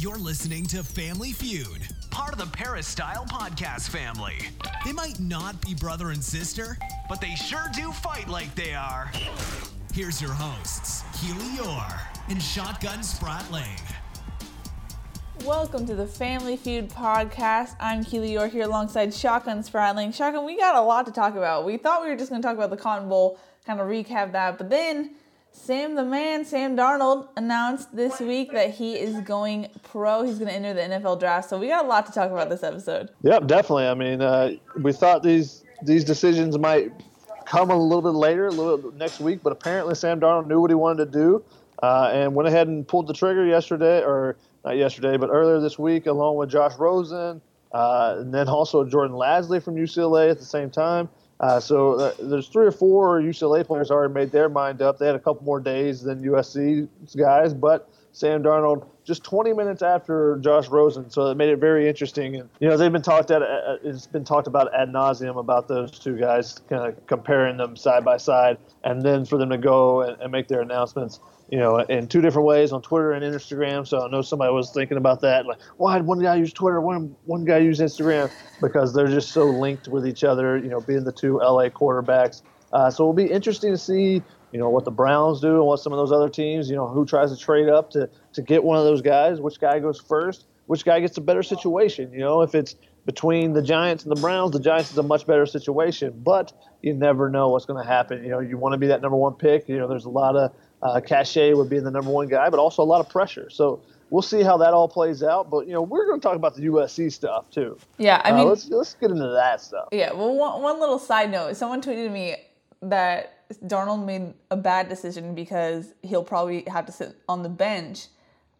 You're listening to Family Feud, part of the Peristyle Podcast family. They might not be brother and sister, but they sure do fight like they are. Here's your hosts, Keely Orr and Shotgun Spratling. Welcome to the Family Feud podcast. I'm Keely Orr here alongside Shotgun Spratling. Shotgun, we got a lot to talk about. We thought we were just going to talk about the Cotton Bowl, kind of recap that, but then Sam the man, Sam Darnold, announced this week that he is going pro. He's going to enter the NFL draft. So we got a lot to talk about this episode. Yep, definitely. I mean, uh, we thought these these decisions might come a little bit later, a little bit next week, but apparently Sam Darnold knew what he wanted to do uh, and went ahead and pulled the trigger yesterday, or not yesterday, but earlier this week, along with Josh Rosen, uh, and then also Jordan Lasley from UCLA at the same time. Uh, so uh, there's three or four UCLA players already made their mind up. They had a couple more days than USC guys, but Sam Darnold just 20 minutes after Josh Rosen, so it made it very interesting. And you know they've been talked at it's been talked about ad nauseum about those two guys, kind of comparing them side by side, and then for them to go and, and make their announcements you know, in two different ways on Twitter and Instagram. So I know somebody was thinking about that, like, why did one guy use Twitter, one one guy use Instagram? Because they're just so linked with each other. You know, being the two LA quarterbacks. Uh, so it'll be interesting to see, you know, what the Browns do and what some of those other teams, you know, who tries to trade up to to get one of those guys, which guy goes first, which guy gets a better situation. You know, if it's between the Giants and the Browns, the Giants is a much better situation, but you never know what's going to happen. You know, you want to be that number one pick. You know, there's a lot of uh, Cachet would be the number one guy, but also a lot of pressure. So we'll see how that all plays out. But you know, we're going to talk about the USC stuff too. Yeah, I uh, mean, let's let's get into that stuff. Yeah. Well, one, one little side note: someone tweeted me that Darnold made a bad decision because he'll probably have to sit on the bench,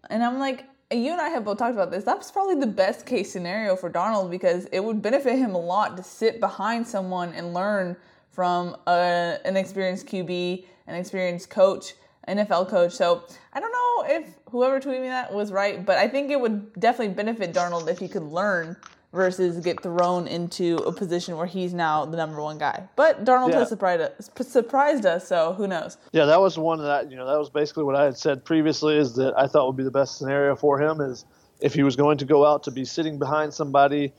and I'm like. You and I have both talked about this. That's probably the best case scenario for Darnold because it would benefit him a lot to sit behind someone and learn from a, an experienced QB, an experienced coach, NFL coach. So I don't know if whoever tweeted me that was right, but I think it would definitely benefit Darnold if he could learn versus get thrown into a position where he's now the number one guy. But Darnold yeah. has surprised us, surprised us, so who knows? Yeah, that was one that you know that was basically what I had said previously is that I thought would be the best scenario for him is if he was going to go out to be sitting behind somebody.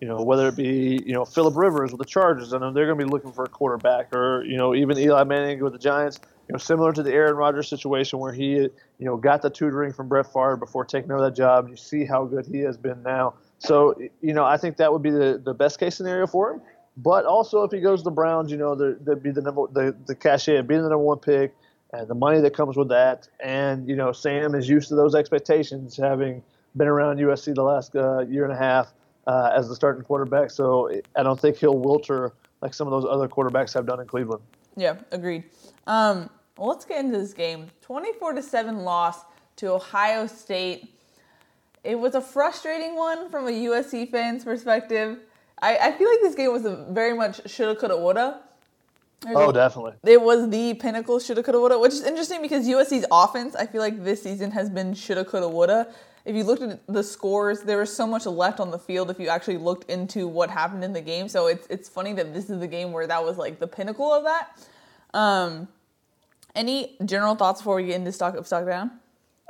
You know, whether it be you know Philip Rivers with the Chargers, I know they're going to be looking for a quarterback, or you know even Eli Manning with the Giants you know, similar to the Aaron Rodgers situation where he, you know, got the tutoring from Brett Favre before taking over that job. You see how good he has been now. So, you know, I think that would be the, the best case scenario for him. But also, if he goes to the Browns, you know, there, would be the number the the cachet of being the number one pick and the money that comes with that. And you know, Sam is used to those expectations, having been around USC the last uh, year and a half uh, as the starting quarterback. So I don't think he'll wilter like some of those other quarterbacks have done in Cleveland. Yeah, agreed. Um, well, let's get into this game. 24 to 7 loss to Ohio State. It was a frustrating one from a USC fan's perspective. I, I feel like this game was a very much shoulda, coulda, woulda. There's oh, a, definitely. It was the pinnacle shoulda, coulda, woulda, which is interesting because USC's offense, I feel like this season has been shoulda, coulda, woulda. If you looked at the scores, there was so much left on the field if you actually looked into what happened in the game. So it's it's funny that this is the game where that was like the pinnacle of that. Um, any general thoughts before we get into stock up, stock down?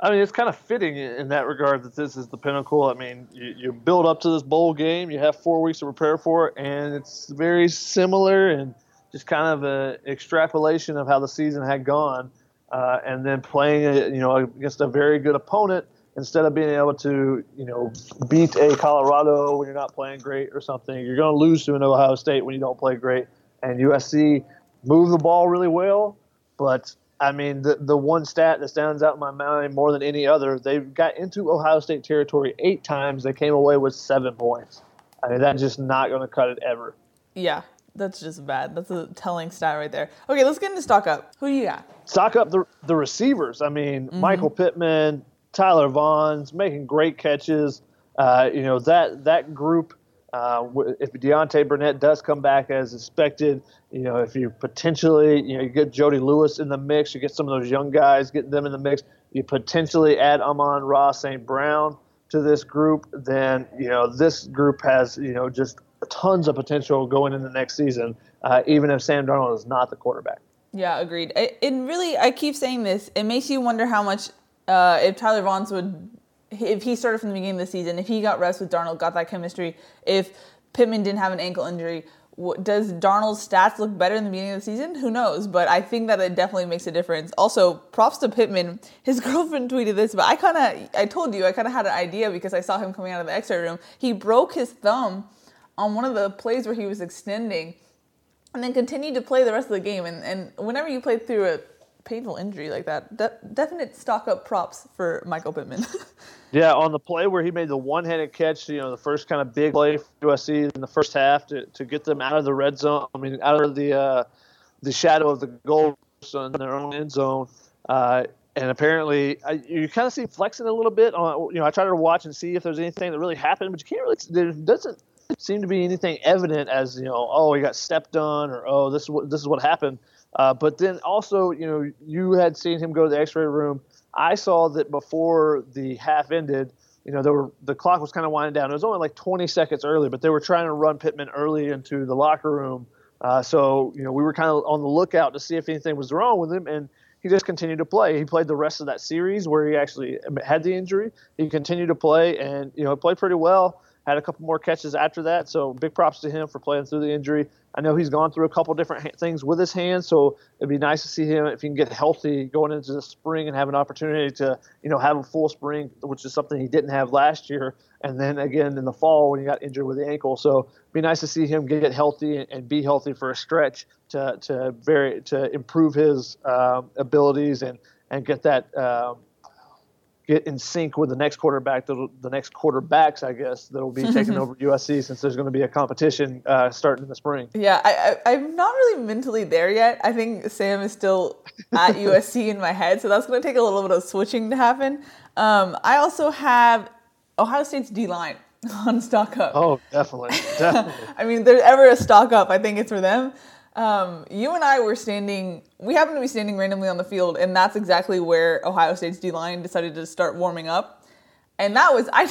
I mean, it's kind of fitting in that regard that this is the pinnacle. I mean, you, you build up to this bowl game, you have four weeks to prepare for it, and it's very similar and just kind of an extrapolation of how the season had gone, uh, and then playing, you know, against a very good opponent instead of being able to, you know, beat a Colorado when you're not playing great or something. You're going to lose to an Ohio State when you don't play great, and USC moved the ball really well but I mean, the the one stat that stands out in my mind more than any other, they got into Ohio State territory eight times. They came away with seven points. I mean, that's just not going to cut it ever. Yeah, that's just bad. That's a telling stat right there. Okay, let's get into stock up. Who do you got? Stock up the the receivers. I mean, mm-hmm. Michael Pittman, Tyler Vaughns making great catches. Uh, you know that that group uh, if Deontay Burnett does come back as expected, you know, if you potentially, you know, you get Jody Lewis in the mix, you get some of those young guys, getting them in the mix, you potentially add Amon-Ra St. Brown to this group, then, you know, this group has, you know, just tons of potential going into next season, uh, even if Sam Darnold is not the quarterback. Yeah, agreed. It really, I keep saying this, it makes you wonder how much, uh, if Tyler Vaughns would if he started from the beginning of the season, if he got rest with Darnold, got that chemistry, if Pittman didn't have an ankle injury, does Darnold's stats look better in the beginning of the season? Who knows? But I think that it definitely makes a difference. Also, props to Pittman. His girlfriend tweeted this, but I kind of, I told you, I kind of had an idea because I saw him coming out of the X-ray room. He broke his thumb on one of the plays where he was extending, and then continued to play the rest of the game. And and whenever you play through a painful injury like that, de- definite stock up props for Michael Pittman. yeah, on the play where he made the one-handed catch, you know, the first kind of big play for USC in the first half to, to get them out of the red zone. I mean, out of the uh, the shadow of the goal in their own end zone. Uh, and apparently, I, you kind of see flexing a little bit. On, you know, I try to watch and see if there's anything that really happened, but you can't really. There doesn't seem to be anything evident as you know. Oh, he got stepped on, or oh, this is what this is what happened. Uh, but then also, you know, you had seen him go to the X-ray room. I saw that before the half ended, you know, were the clock was kind of winding down. It was only like 20 seconds early, but they were trying to run Pittman early into the locker room. Uh, so, you know, we were kind of on the lookout to see if anything was wrong with him, and he just continued to play. He played the rest of that series where he actually had the injury. He continued to play, and you know, played pretty well had a couple more catches after that. So big props to him for playing through the injury. I know he's gone through a couple different ha- things with his hands, so it'd be nice to see him if he can get healthy going into the spring and have an opportunity to, you know, have a full spring, which is something he didn't have last year. And then again in the fall when he got injured with the ankle. So it'd be nice to see him get healthy and, and be healthy for a stretch to to very to improve his um, abilities and and get that. Um, get in sync with the next quarterback, the, the next quarterbacks, I guess, that will be taking over USC since there's going to be a competition uh, starting in the spring. Yeah, I, I, am not really mentally there yet. I think Sam is still at USC in my head, so that's going to take a little bit of switching to happen. Um, I also have Ohio State's D line on stock up. Oh, definitely, definitely. I mean, there's ever a stock up, I think it's for them. Um, you and I were standing, we happened to be standing randomly on the field, and that's exactly where Ohio State's D line decided to start warming up. And that was, I,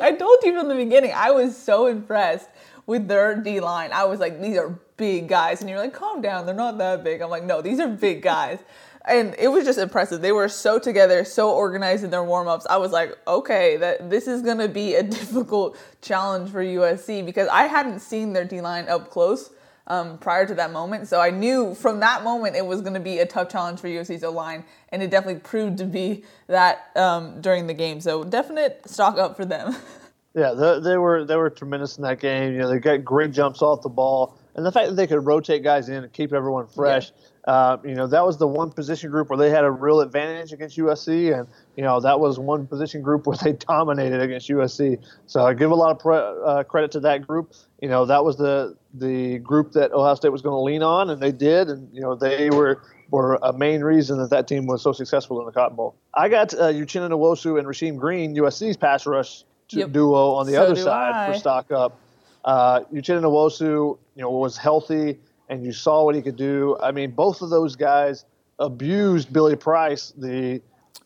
I told you from the beginning, I was so impressed with their D line. I was like, these are big guys. And you're like, calm down, they're not that big. I'm like, no, these are big guys. And it was just impressive. They were so together, so organized in their warm ups. I was like, okay, that this is going to be a difficult challenge for USC because I hadn't seen their D line up close um, prior to that moment. So I knew from that moment it was going to be a tough challenge for USC's O line, and it definitely proved to be that um, during the game. So definite stock up for them. Yeah, they, they, were they were tremendous in that game. You know, they got great jumps off the ball, and the fact that they could rotate guys in and keep everyone fresh. Yeah. Uh, you know, that was the one position group where they had a real advantage against USC, and you know that was one position group where they dominated against USC. So I give a lot of pre- uh, credit to that group. You know, that was the the group that Ohio State was going to lean on, and they did, and you know they were were a main reason that that team was so successful in the Cotton Bowl. I got uh, Uchenna Nwosu and Rasheem Green, USC's pass rush yep. duo on the so other side I. for stock up. Uh, Uchenna Nwosu, you know, was healthy and you saw what he could do. I mean, both of those guys abused Billy Price, the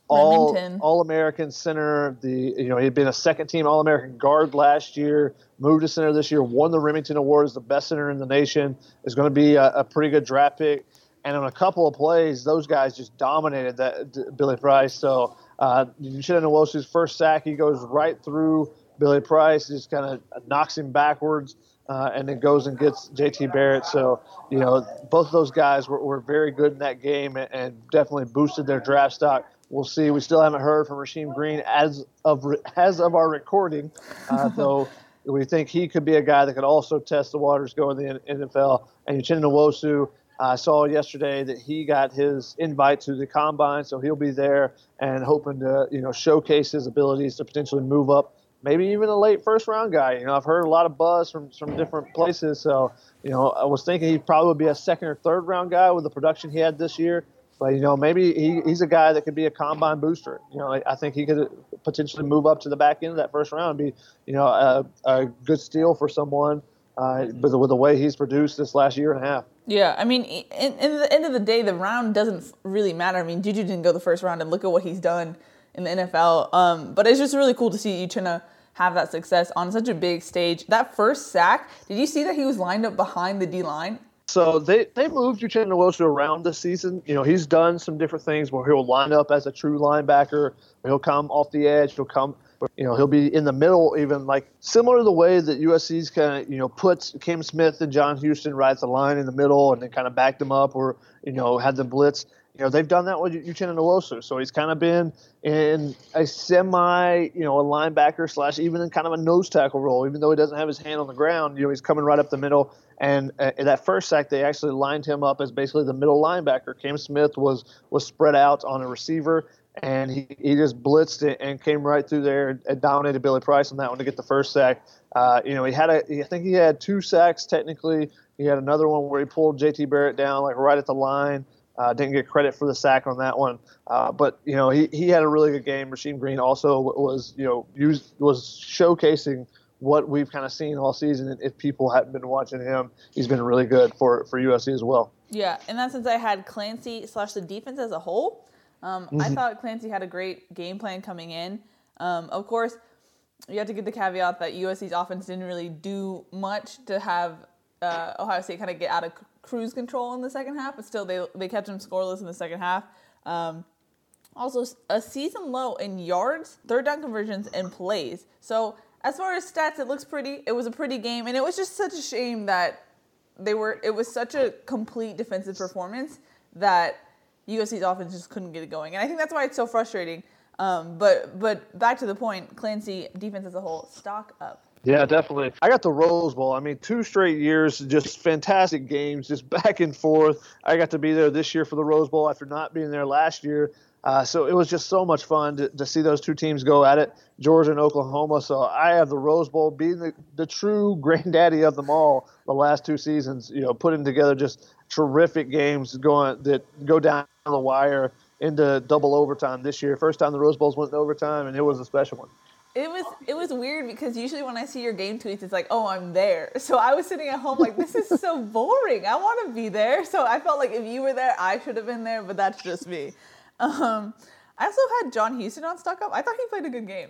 all all American center. The you know he had been a second team All American guard last year, moved to center this year, won the Rimington Award as the best center in the nation. Is going to be a, a, pretty good draft pick. And on a couple of plays, those guys just dominated that Billy Price. So uh, you should have known his first sack. He goes right through Billy Price, just kind of knocks him backwards uh, and then goes and gets JT Barrett. So, you know, both of those guys were, were very good in that game and, and, definitely boosted their draft stock. We'll see. We still haven't heard from Rasheem Green as of as of our recording, uh, though. We think he could be a guy that could also test the waters going to the NFL. And Uchenna Nwosu, I saw yesterday that he got his invite to the combine, so he'll be there and hoping to, you know, showcase his abilities to potentially move up maybe even a late first round guy. You know, I've heard a lot of buzz from from different places. So, you know, I was thinking he probably would be a second or third round guy with the production he had this year. But you know, maybe he, he's a guy that could be a combine booster. You know, I think he could potentially move up to the back end of that first round and be, you know, a, a good steal for someone. Uh, with, with the way he's produced this last year and a half. Yeah, I mean, in, in the end of the day, the round doesn't really matter. I mean, Juju didn't go the first round, and look at what he's done in the NFL. Um, but it's just really cool to see Uchenna have that success on such a big stage. That first sack, did you see that he was lined up behind the D line? So they they moved Uchenna Nwosu around this season. You know, he's done some different things where he'll line up as a true linebacker. He'll come off the edge. He'll come. You know, he'll be in the middle, even like similar to the way that USC's kind of you know puts Cam Smith and John Houston right at the line in the middle, and then kind of backed them up, or you know had them blitz. You know, they've done that with Uchenna Nwosu. So he's kind of been in a semi, you know, a linebacker slash even in kind of a nose tackle role, even though he doesn't have his hand on the ground. You know, he's coming right up the middle. And uh, that first sack, they actually lined him up as basically the middle linebacker. Cam Smith was was spread out on a receiver, and he, he just blitzed it and came right through there and dominated Billy Price on that one to get the first sack. Uh, you know, he had a, I think he had two sacks technically. He had another one where he pulled J.T. Barrett down like right at the line. Uh, didn't get credit for the sack on that one, uh, but you know he, he had a really good game. Rasheem Green also was you know used was showcasing what we've kind of seen all season. And if people hadn't been watching him, he's been really good for for USC as well. Yeah, in that sense, I had Clancy slash the defense as a whole. Um, mm-hmm. I thought Clancy had a great game plan coming in. Um, of course, you have to give the caveat that USC's offense didn't really do much to have uh, Ohio State kind of get out of cruise control in the second half, but still they they kept them scoreless in the second half. Um, also, a season low in yards, third down conversions, and plays. So as far as stats, it looks pretty. It was a pretty game, and it was just such a shame that they were. It was such a complete defensive performance that USC's offense just couldn't get it going, and I think that's why it's so frustrating. Um, but but back to the point, Clancy defense as a whole, stock up. Yeah, definitely. I got the Rose Bowl. I mean, two straight years, just fantastic games, just back and forth. I got to be there this year for the Rose Bowl after not being there last year. Uh, so it was just so much fun to, to see those two teams go at it, Georgia and Oklahoma. So I have the Rose Bowl being the, the true granddaddy of them all the last two seasons, you know, putting together just terrific games going that go down the wire into double overtime this year. First time the Rose Bowls went in overtime, and it was a special one. It was it was weird because usually when I see your game tweets, it's like, oh, I'm there. So I was sitting at home like, this is so boring. I want to be there. So I felt like if you were there, I should have been there. But that's just me. Um, I also had John Houston on stock up. I thought he played a good game.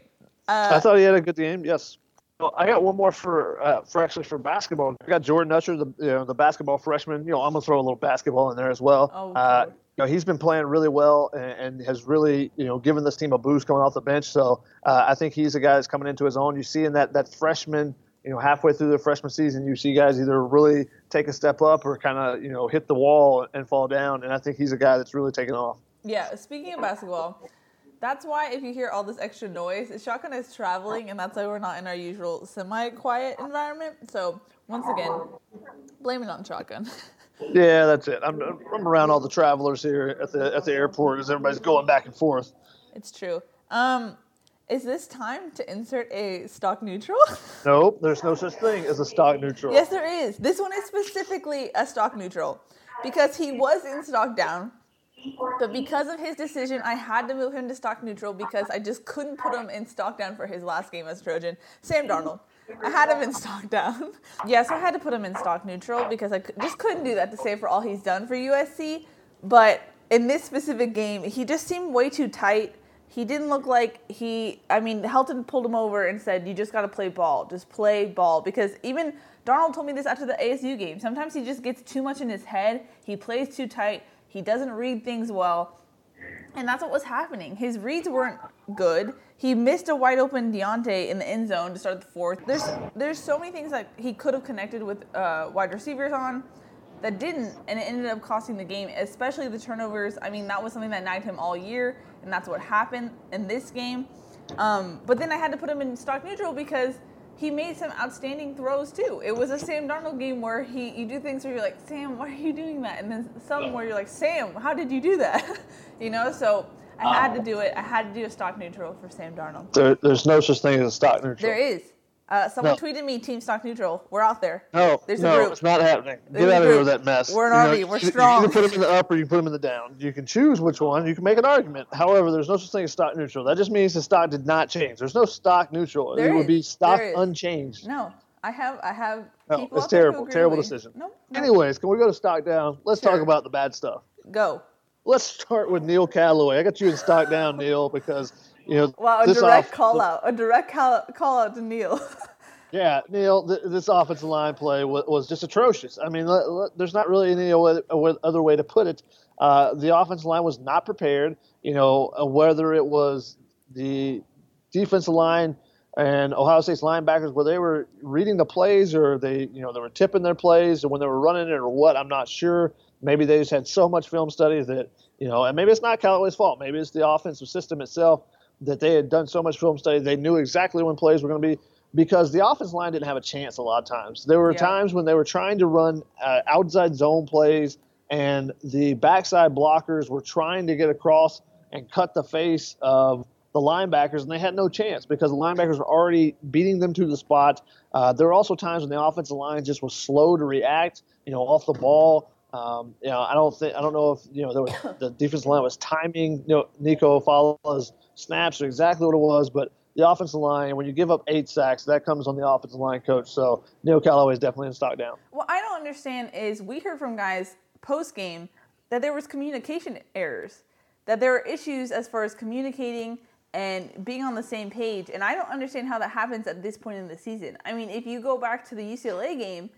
Uh, I thought he had a good game. Yes. Well, I got one more for uh, for actually for basketball. I got Jordan Usher, the you know the basketball freshman. You know, I'm gonna throw a little basketball in there as well. Oh, uh, you know, he's been playing really well and, and, has really, you know, given this team a boost coming off the bench. So uh, I think he's a guy that's coming into his own. You see in that that freshman, you know, halfway through the freshman season, you see guys either really take a step up or kind of, you know, hit the wall and fall down. And I think he's a guy that's really taken off. Yeah. Speaking of basketball. That's why if you hear all this extra noise, Shotgun is traveling, and that's why we're not in our usual semi-quiet environment. So once again, blame it on Shotgun. Yeah, that's it. I'm, I'm around all the travelers here at the at the airport as everybody's going back and forth. It's true. Um, is this time to insert a stock neutral? Nope, there's no such thing as a stock neutral. Yes, there is. This one is specifically a stock neutral because he was in stock down. But because of his decision, I had to move him to stock neutral because I just couldn't put him in stock down for his last game as Trojan. Sam Darnold. I had him in stock down. yeah, so I had to put him in stock neutral because I just couldn't do that to say for all he's done for USC. But in this specific game, he just seemed way too tight. He didn't look like he. I mean, Helton pulled him over and said, "You just got to play ball. Just play ball." Because even Darnold told me this after the ASU game. Sometimes he just gets too much in his head. He plays too tight. He doesn't read things well. And that's what was happening. His reads weren't good. He missed a wide open Deontay in the end zone to start the fourth. There's there's so many things that he could have connected with uh, wide receivers on that didn't, and it ended up costing the game, especially the turnovers. I mean, that was something that nagged him all year, and that's what happened in this game. Um, but then I had to put him in stock neutral because he made some outstanding throws too. It was a Sam Darnold game where he you do things where you're like, Sam, why are you doing that? And then some where you're like, Sam, how did you do that? you know, so I had to do it. I had to do a stock neutral for Sam Darnold. There, there's no such thing as a stock neutral. There is. Uh, someone no. tweeted me, Team Stock Neutral. We're out there. No, There's no, it's not happening. Get out of here with that mess. We're an army. We're strong. You can put them in the up or you can put them in the down. You can choose which one. You can make an argument. However, there's no such thing as stock neutral. That just means the stock did not change. There's no stock neutral. There it is. would be stock unchanged. No, I have. I have. No, it's terrible. Terrible decision. Nope, Anyways, can we go to stock down? Let's sure. talk about the bad stuff. Go. Let's start with Neil Callaway. I got you in stock down, Neil, because you know. Wow, a direct off, call out. A direct call, call out to Neil. Yeah, Neil, th- this offensive line play w- was just atrocious. I mean, l- l- there's not really any other way to put it. Uh, the offensive line was not prepared. You know, uh, whether it was the defensive line and Ohio State's linebackers, where they were reading the plays or they, you know, they were tipping their plays or when they were running it or what, I'm not sure. Maybe they just had so much film study that, you know, and maybe it's not Callaway's fault. Maybe it's the offensive system itself that they had done so much film study. They knew exactly when plays were going to be because the offensive line didn't have a chance a lot of times. There were yeah. times when they were trying to run uh, outside zone plays and the backside blockers were trying to get across and cut the face of the linebackers, and they had no chance because the linebackers were already beating them to the spot. Uh, there were also times when the offensive line just was slow to react, you know, off the ball. Um, you know, I don't think I don't know if you know was, the defensive line was timing you know, Nico Falah's snaps or exactly what it was, but the offensive line, when you give up eight sacks, that comes on the offensive line coach. So Neil Callaway is definitely in stock down. What I don't understand is we heard from guys post game that there was communication errors, that there are issues as far as communicating and being on the same page. And I don't understand how that happens at this point in the season. I mean, if you go back to the UCLA game,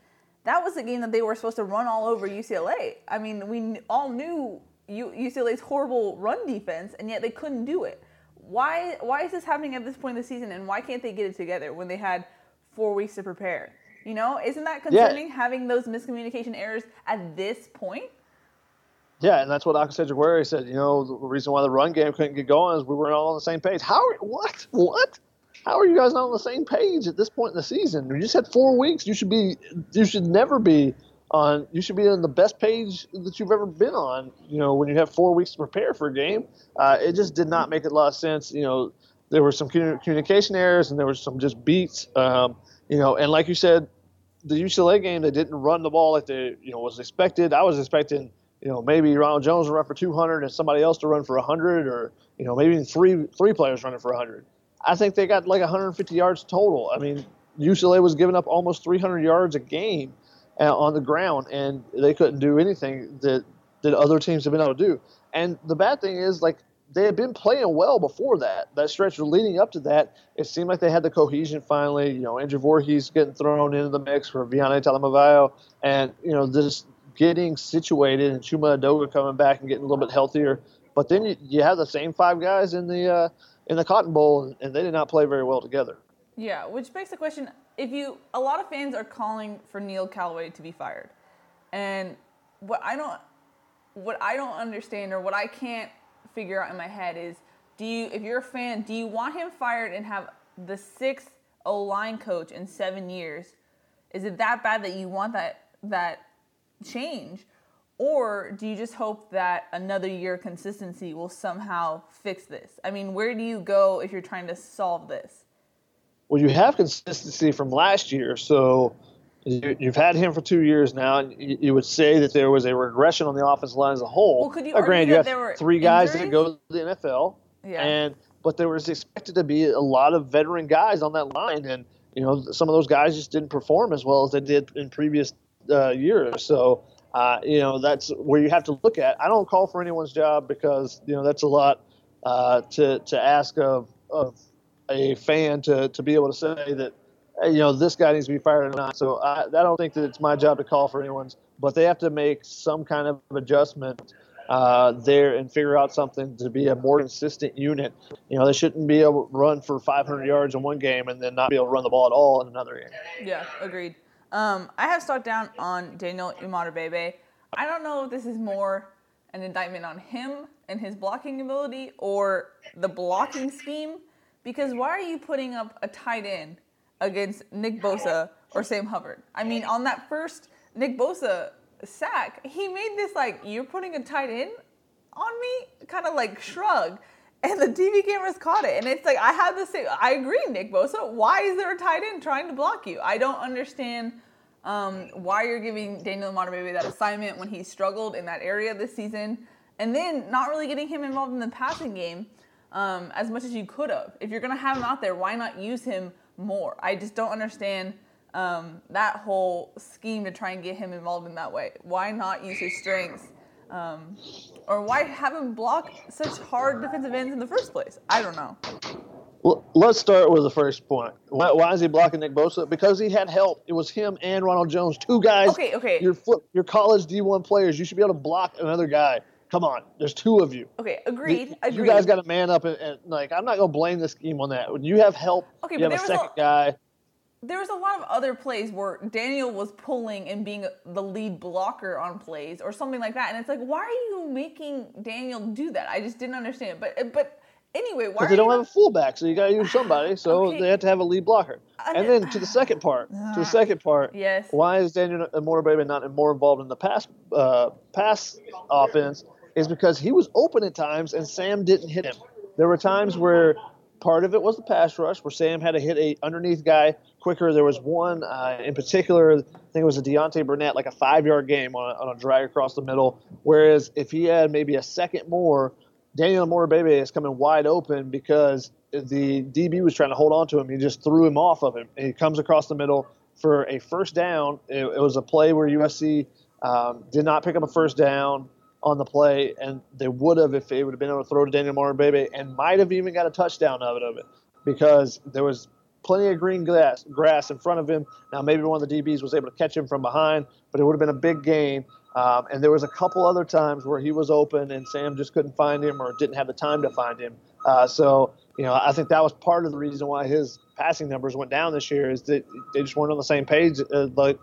that was the game that they were supposed to run all over UCLA. I mean, we all knew UCLA's horrible run defense, and yet they couldn't do it. Why? Why is this happening at this point in the season, and why can't they get it together when they had four weeks to prepare? You know, isn't that concerning yeah. having those miscommunication errors at this point? Yeah, and that's what Aca'Cedric Ware said. You know, the reason why the run game couldn't get going is we weren't all on the same page. How? What? What? How are you guys not on the same page at this point in the season? You just had four weeks. You should be. You should never be on. You should be on the best page that you've ever been on. You know, when you have four weeks to prepare for a game, uh, it just did not make a lot of sense. You know, there were some communication errors and there were some just beats. Um, you know, and like you said, the UCLA game, they didn't run the ball like they you know was expected. I was expecting you know, maybe Ronald Jones will run for 200 and somebody else to run for 100, or you know, maybe three three players running for 100. I think they got like 150 yards total. I mean, UCLA was giving up almost 300 yards a game uh, on the ground, and they couldn't do anything that that other teams have been able to do. And the bad thing is, like, they had been playing well before that. That stretch leading up to that, it seemed like they had the cohesion finally. You know, Andrew Voorhees getting thrown into the mix for Viane Talamaivao, and you know, this getting situated and Chuma Edoga coming back and getting a little bit healthier. But then you, you have the same five guys in the uh, in the Cotton Bowl, and, they did not play very well together. Yeah, which begs the question: If you, a lot of fans are calling for Neil Callaway to be fired, and what I don't, what I don't understand or what I can't figure out in my head is, do you, if you're a fan, do you want him fired and have the sixth O line coach in seven years? Is it that bad that you want that that change? Or do you just hope that another year consistency will somehow fix this? I mean, where do you go if you're trying to solve this? Well, you have consistency from last year, so you've had him for two years now, and you would say that there was a regression on the offensive line as a whole. Well, could you argue granted, you have there were three guys injuries? that go to the NFL, yeah. and but there was expected to be a lot of veteran guys on that line, and you know some of those guys just didn't perform as well as they did in previous uh, years. So uh, you know, that's where you have to look at. I don't call for anyone's job because you know that's a lot uh, to to ask of of a fan to to be able to say that you know this guy needs to be fired or not. So I, I don't think that it's my job to call for anyone's, but they have to make some kind of adjustment uh, there and figure out something to be a more consistent unit. You know, they shouldn't be able to run for 500 yards in one game and then not be able to run the ball at all in another game. Yeah, agreed. Um, I have stuck down on Daniel Imatorbhebhe. I don't know if this is more an indictment on him and his blocking ability or the blocking scheme. Because why are you putting up a tight end against Nick Bosa or Sam Hubbard? I mean, on that first Nick Bosa sack, he made this like, you're putting a tight end on me? Kind of like shrug and the TV cameras caught it. And it's like I have the same. I agree, Nick Bosa. Why is there a tight end trying to block you? I don't understand um, why you're giving Daniel Imatorbhebhe that assignment when he struggled in that area this season, and then not really getting him involved in the passing game um, as much as you could have. If you're gonna have him out there, why not use him more? I just don't understand. Um, that whole scheme to try and get him involved in that way. Why not use his strengths um, or why have him block such hard defensive ends in the first place? I don't know. Let's start with the first point. Why, why, is he blocking Nick Bosa? Because he had help. It was him and Ronald Jones, two guys. Okay, okay. Your your college D1 players. You should be able to block another guy. Come on, there's two of you. Okay, agreed. You, agreed. you guys got to man up and, and, like I'm not gonna blame the scheme on that. When you have help, okay, you have a second a, guy. There was a lot of other plays where Daniel was pulling and being the lead blocker on plays or something like that, and it's like, why are you making Daniel do that? I just didn't understand. But but Anyway, why? Because they don't have a fullback, so you got to use somebody. So okay. they have to have a lead blocker. And then to the second part, to the second part, yes. Why is Daniel Imatorbhebhe not more involved in the pass uh, pass offense? Is because he was open at times and Sam didn't hit him. There were times where part of it was the pass rush, where Sam had to hit a underneath guy quicker. There was one uh, in particular, I think it was a Deontay Burnett, like a five yard game on a, on a drag across the middle. Whereas if he had maybe a second more Daniel Imatorbhebhe is coming wide open because the DB was trying to hold on to him. He just threw him off of him. He comes across the middle for a first down. It, it was a play where USC um, did not pick up a first down on the play, and they would have if they would have been able to throw to Daniel Imatorbhebhe and might have even got a touchdown out of it because there was plenty of green grass, grass in front of him. Now, maybe one of the DBs was able to catch him from behind, but it would have been a big gain. Um, and there was a couple other times where he was open and Sam just couldn't find him or didn't have the time to find him. Uh, so, you know, I think that was part of the reason why his passing numbers went down this year is that they just weren't on the same page uh, like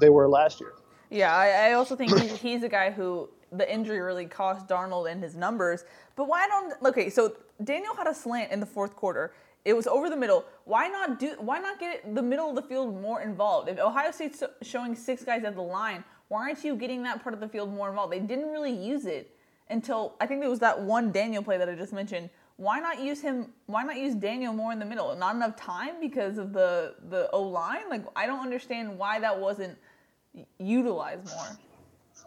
they were last year. Yeah, I, I also think he's, he's a guy who the injury really cost Darnold and his numbers. But why don't okay? So Daniel had a slant in the fourth quarter. It was over the middle. Why not do? Why not get the middle of the field more involved? If Ohio State's showing six guys at the line, why aren't you getting that part of the field more involved? They didn't really use it until I think there was that one Daniel play that I just mentioned. Why not use him? Why not use Daniel more in the middle? Not enough time because of the the O line. Like I don't understand why that wasn't utilized more.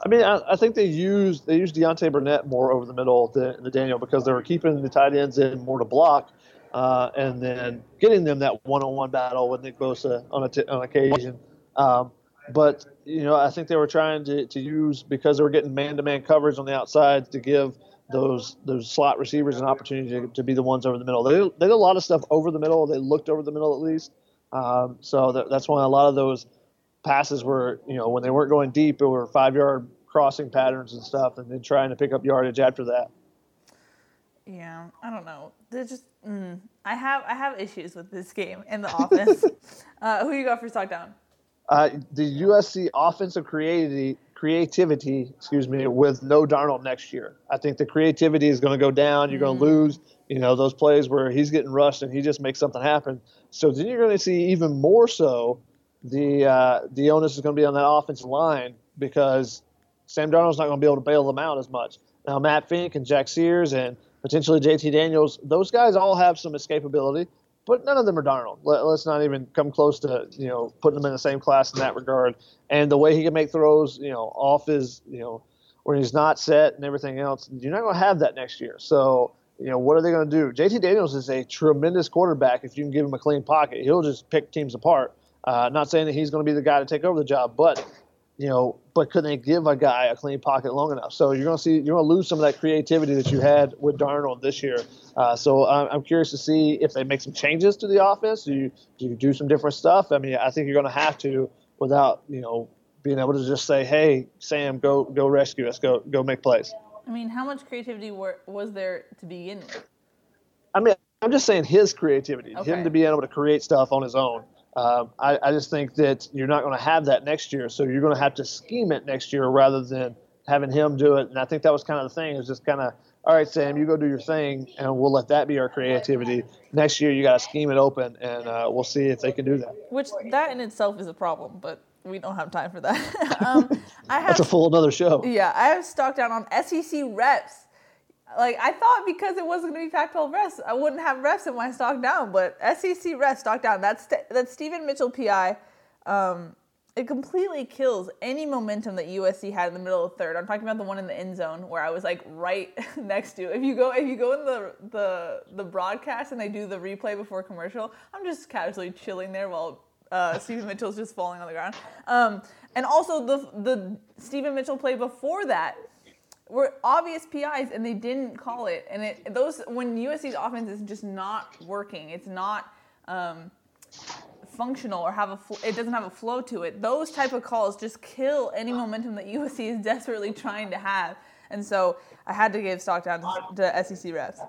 I mean, I, I, think they used they used Deontay Burnett more over the middle than the Daniel because they were keeping the tight ends in more to block, uh, and then getting them that one-on-one battle with Nick Bosa on, a t- on occasion. Um, but you know, I think they were trying to, to use because they were getting man-to-man coverage on the outside to give those those slot receivers an opportunity to, to be the ones over the middle. They, they did a lot of stuff over the middle. They looked over the middle at least. Um, so that, that's why a lot of those passes were, you know, when they weren't going deep, it were five-yard crossing patterns and stuff, and then trying to pick up yardage after that. Yeah, I don't know. They're just mm, I have I have issues with this game and the offense. uh, who you got for stock down? Uh, the USC offensive creativity, creativity, excuse me, with no Darnold next year. I think the creativity is going to go down. You're going to mm. lose, you know, those plays where he's getting rushed and he just makes something happen. So then you're going to see even more so the uh, the onus is going to be on that offensive line because Sam Darnold's not going to be able to bail them out as much. Now Matt Fink and Jack Sears and potentially JT Daniels, those guys all have some escapability but none of them are Darnold. Let, us not even come close to you know putting them in the same class in that regard. And the way he can make throws, you know, off his you know when he's not set and everything else, you're not going to have that next year. So you know what are they going to do? JT Daniels is a tremendous quarterback. If you can give him a clean pocket, he'll just pick teams apart. Uh, not saying that he's going to be the guy to take over the job, but you know, but could they give a guy a clean pocket long enough? So you're going to see, you're going to lose some of that creativity that you had with Darnold this year. Uh, so I'm, I'm, curious to see if they make some changes to the offense. Do you, do you do some different stuff? I mean, I think you're going to have to without, you know, being able to just say, hey, Sam, go go rescue us, go go make plays. I mean, how much creativity were, was there to begin with? I mean, I'm just saying his creativity, okay. him to be able to create stuff on his own. Um, I, I, just think that you're not going to have that next year, so you're going to have to scheme it next year rather than having him do it. And I think that was kind of the thing. Is just kind of, all right, Sam, you go do your thing, and we'll let that be our creativity. Next year, you got to scheme it open, and uh, we'll see if they can do that. Which that in itself is a problem, but we don't have time for that. um, I have, That's a full another show. Yeah, I have stock down on SEC reps like I thought because it wasn't going to be Pac-12 refs, I wouldn't have refs in my stock down. But SEC refs stock down. That's that's Steven Mitchell PI. Um, it completely kills any momentum that USC had in the middle of third. I'm talking about the one in the end zone where I was like right next to. If you go if you go in the the the broadcast and they do the replay before commercial, I'm just casually chilling there while uh, Steven Mitchell's just falling on the ground. Um, and also the the Steven Mitchell play before that were obvious PIs and they didn't call it. And it those when USC's offense is just not working, it's not um, functional or have a it doesn't have a flow to it. Those type of calls just kill any momentum that USC is desperately trying to have. And so I had to give stock down to, to SEC refs.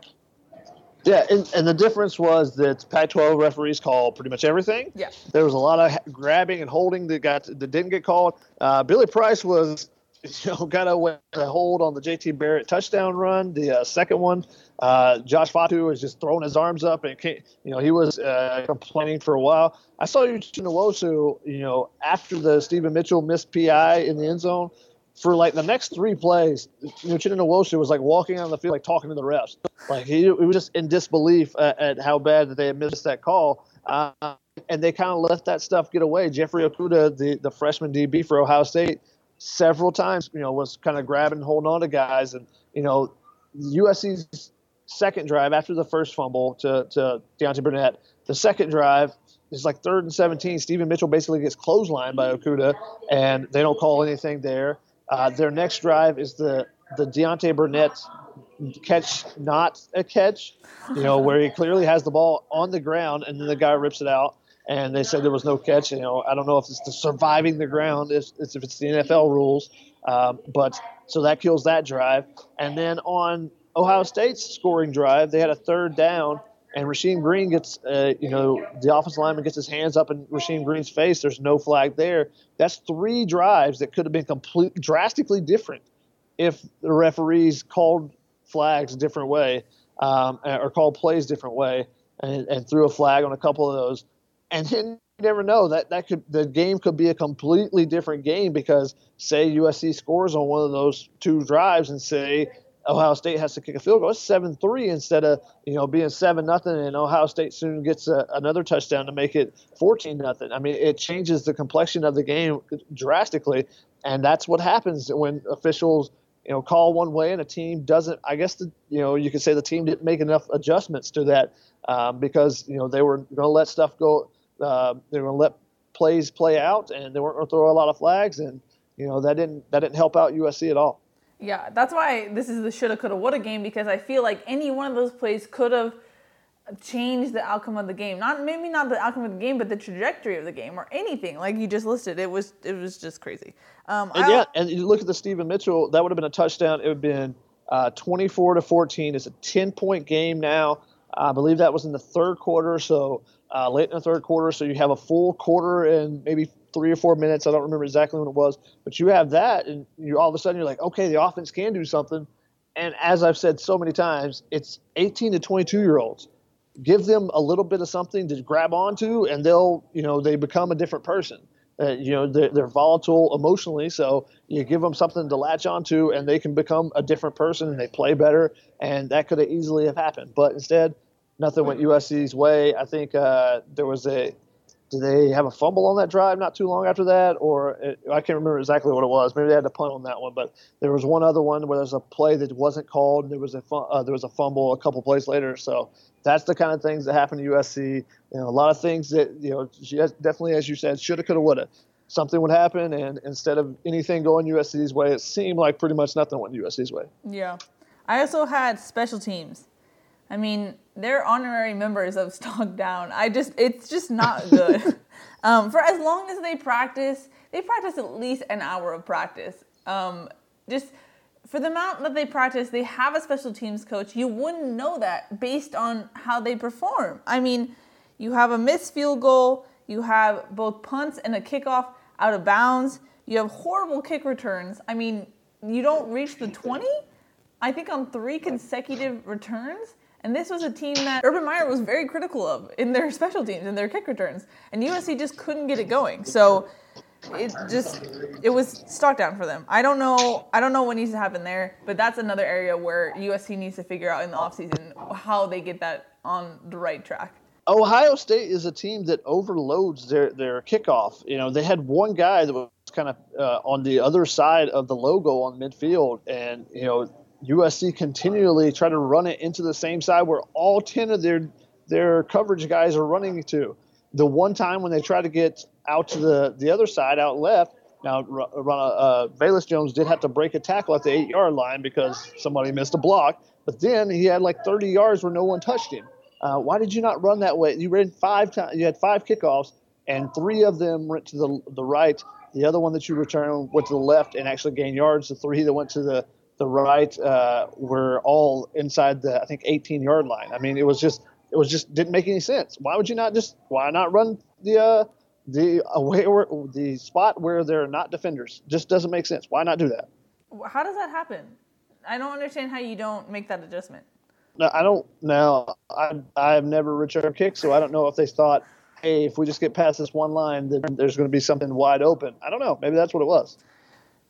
Yeah, and, and the difference was that Pac-12 referees call pretty much everything. Yeah. There was a lot of grabbing and holding that got that didn't get called. Uh, Billy Price was, you know, got a, a hold on the JT Barrett touchdown run. The uh, second one, uh, Josh Fatu was just throwing his arms up and can't, you know he was uh, complaining for a while. I saw Uchenna Nwosu, you know, after the Steven Mitchell missed PI in the end zone for like the next three plays, you know, Nwosu was like walking on the field, like talking to the refs. Like he, he was just in disbelief at, at, how bad that they had missed that call. Uh, and they kind of let that stuff get away. Jeffrey Okudah, the, the freshman DB for Ohio State, several times, you know, was kind of grabbing holding on to guys. And, you know, USC's second drive after the first fumble to, to Deontay Burnett, the second drive is like third and 17. Steven Mitchell basically gets clotheslined by Okudah, and they don't call anything there. Uh, their next drive is the the Deontay Burnett catch, not a catch, you know, where he clearly has the ball on the ground and then the guy rips it out. And they said there was no catch. You know, I don't know if it's the surviving the ground, if it's, if it's the NFL rules, um, but so that kills that drive. And then on Ohio State's scoring drive, they had a third down and Rasheem Green gets, uh, you know, the offensive lineman gets his hands up in Rasheem Green's face. There's no flag there. That's three drives that could have been complete, drastically different if the referees called flags a different way um, or called plays different way and, and threw a flag on a couple of those. And then you never know that that could the game could be a completely different game because say USC scores on one of those two drives and say Ohio State has to kick a field goal. It's seven three instead of you know being seven nothing, and Ohio State soon gets a, another touchdown to make it fourteen nothing. I mean, it changes the complexion of the game drastically, and that's what happens when officials you know call one way and a team doesn't. I guess the, you know you could say the team didn't make enough adjustments to that um, because you know they were going to let stuff go. Uh, they were going to let plays play out, and they weren't going to throw a lot of flags, and you know that didn't that didn't help out USC at all. Yeah, that's why this is the shoulda, coulda, woulda game because I feel like any one of those plays could have changed the outcome of the game. Not maybe not the outcome of the game, but the trajectory of the game or anything like you just listed. It was it was just crazy. Um, and yeah, and you look at the Steven Mitchell. That would have been a touchdown. It would have been uh, 24 to 14. It's a 10 point game now. I believe that was in the third quarter. So uh, late in the third quarter. So you have a full quarter and maybe three or four minutes. I don't remember exactly when it was, but you have that, and you all of a sudden you're like, okay, the offense can do something. And as I've said so many times, it's 18 to 22 year olds. Give them a little bit of something to grab onto, and they'll, you know, they become a different person. Uh, you know, they're, they're volatile emotionally, so you give them something to latch onto, and they can become a different person, and they play better. And that could have easily have happened, but instead, nothing went USC's way. I think uh, there was a did they have a fumble on that drive not too long after that, or it, I can't remember exactly what it was. Maybe they had to punt on that one, but there was one other one where there's a play that wasn't called. And there was a uh, there was a fumble a couple plays later. So that's the kind of things that happen to USC. You know, a lot of things that you know, definitely as you said, shoulda, coulda, woulda. Something would happen, and instead of anything going USC's way, it seemed like pretty much nothing went USC's way. Yeah, I also had special teams. I mean, they're honorary members of Stock Down. I just, it's just not good. um, for as long as they practice, they practice at least an hour of practice. Um, just for the amount that they practice, they have a special teams coach. You wouldn't know that based on how they perform. I mean, you have a missed field goal, you have both punts and a kickoff out of bounds, you have horrible kick returns. I mean, you don't reach the 20, I think, on three consecutive returns. And this was a team that Urban Meyer was very critical of in their special teams and their kick returns. And USC just couldn't get it going. So it just it was stock down for them. I don't know I don't know what needs to happen there, but that's another area where USC needs to figure out in the offseason how they get that on the right track. Ohio State is a team that overloads their their kickoff. You know, they had one guy that was kind of uh, on the other side of the logo on midfield, and you know USC continually try to run it into the same side where all 10 of their their coverage guys are running to. The one time when they try to get out to the, the other side, out left, Now, uh, Velus Jones did have to break a tackle at the eight yard line because somebody missed a block, but then he had like 30 yards where no one touched him. Uh, why did you not run that way? You ran five times. You had five kickoffs, and three of them went to the the right. The other one that you returned went to the left and actually gained yards. The three that went to the the right uh, were all inside the I think 18 yard line. I mean, it was just it was just didn't make any sense. Why would you not just why not run the uh, the away or the spot where there are not defenders? Just doesn't make sense. Why not do that? How does that happen? I don't understand how you don't make that adjustment. No, I don't. Now, I I've never returned kicks, so I don't know if they thought, hey, if we just get past this one line, then there's going to be something wide open. I don't know. Maybe that's what it was.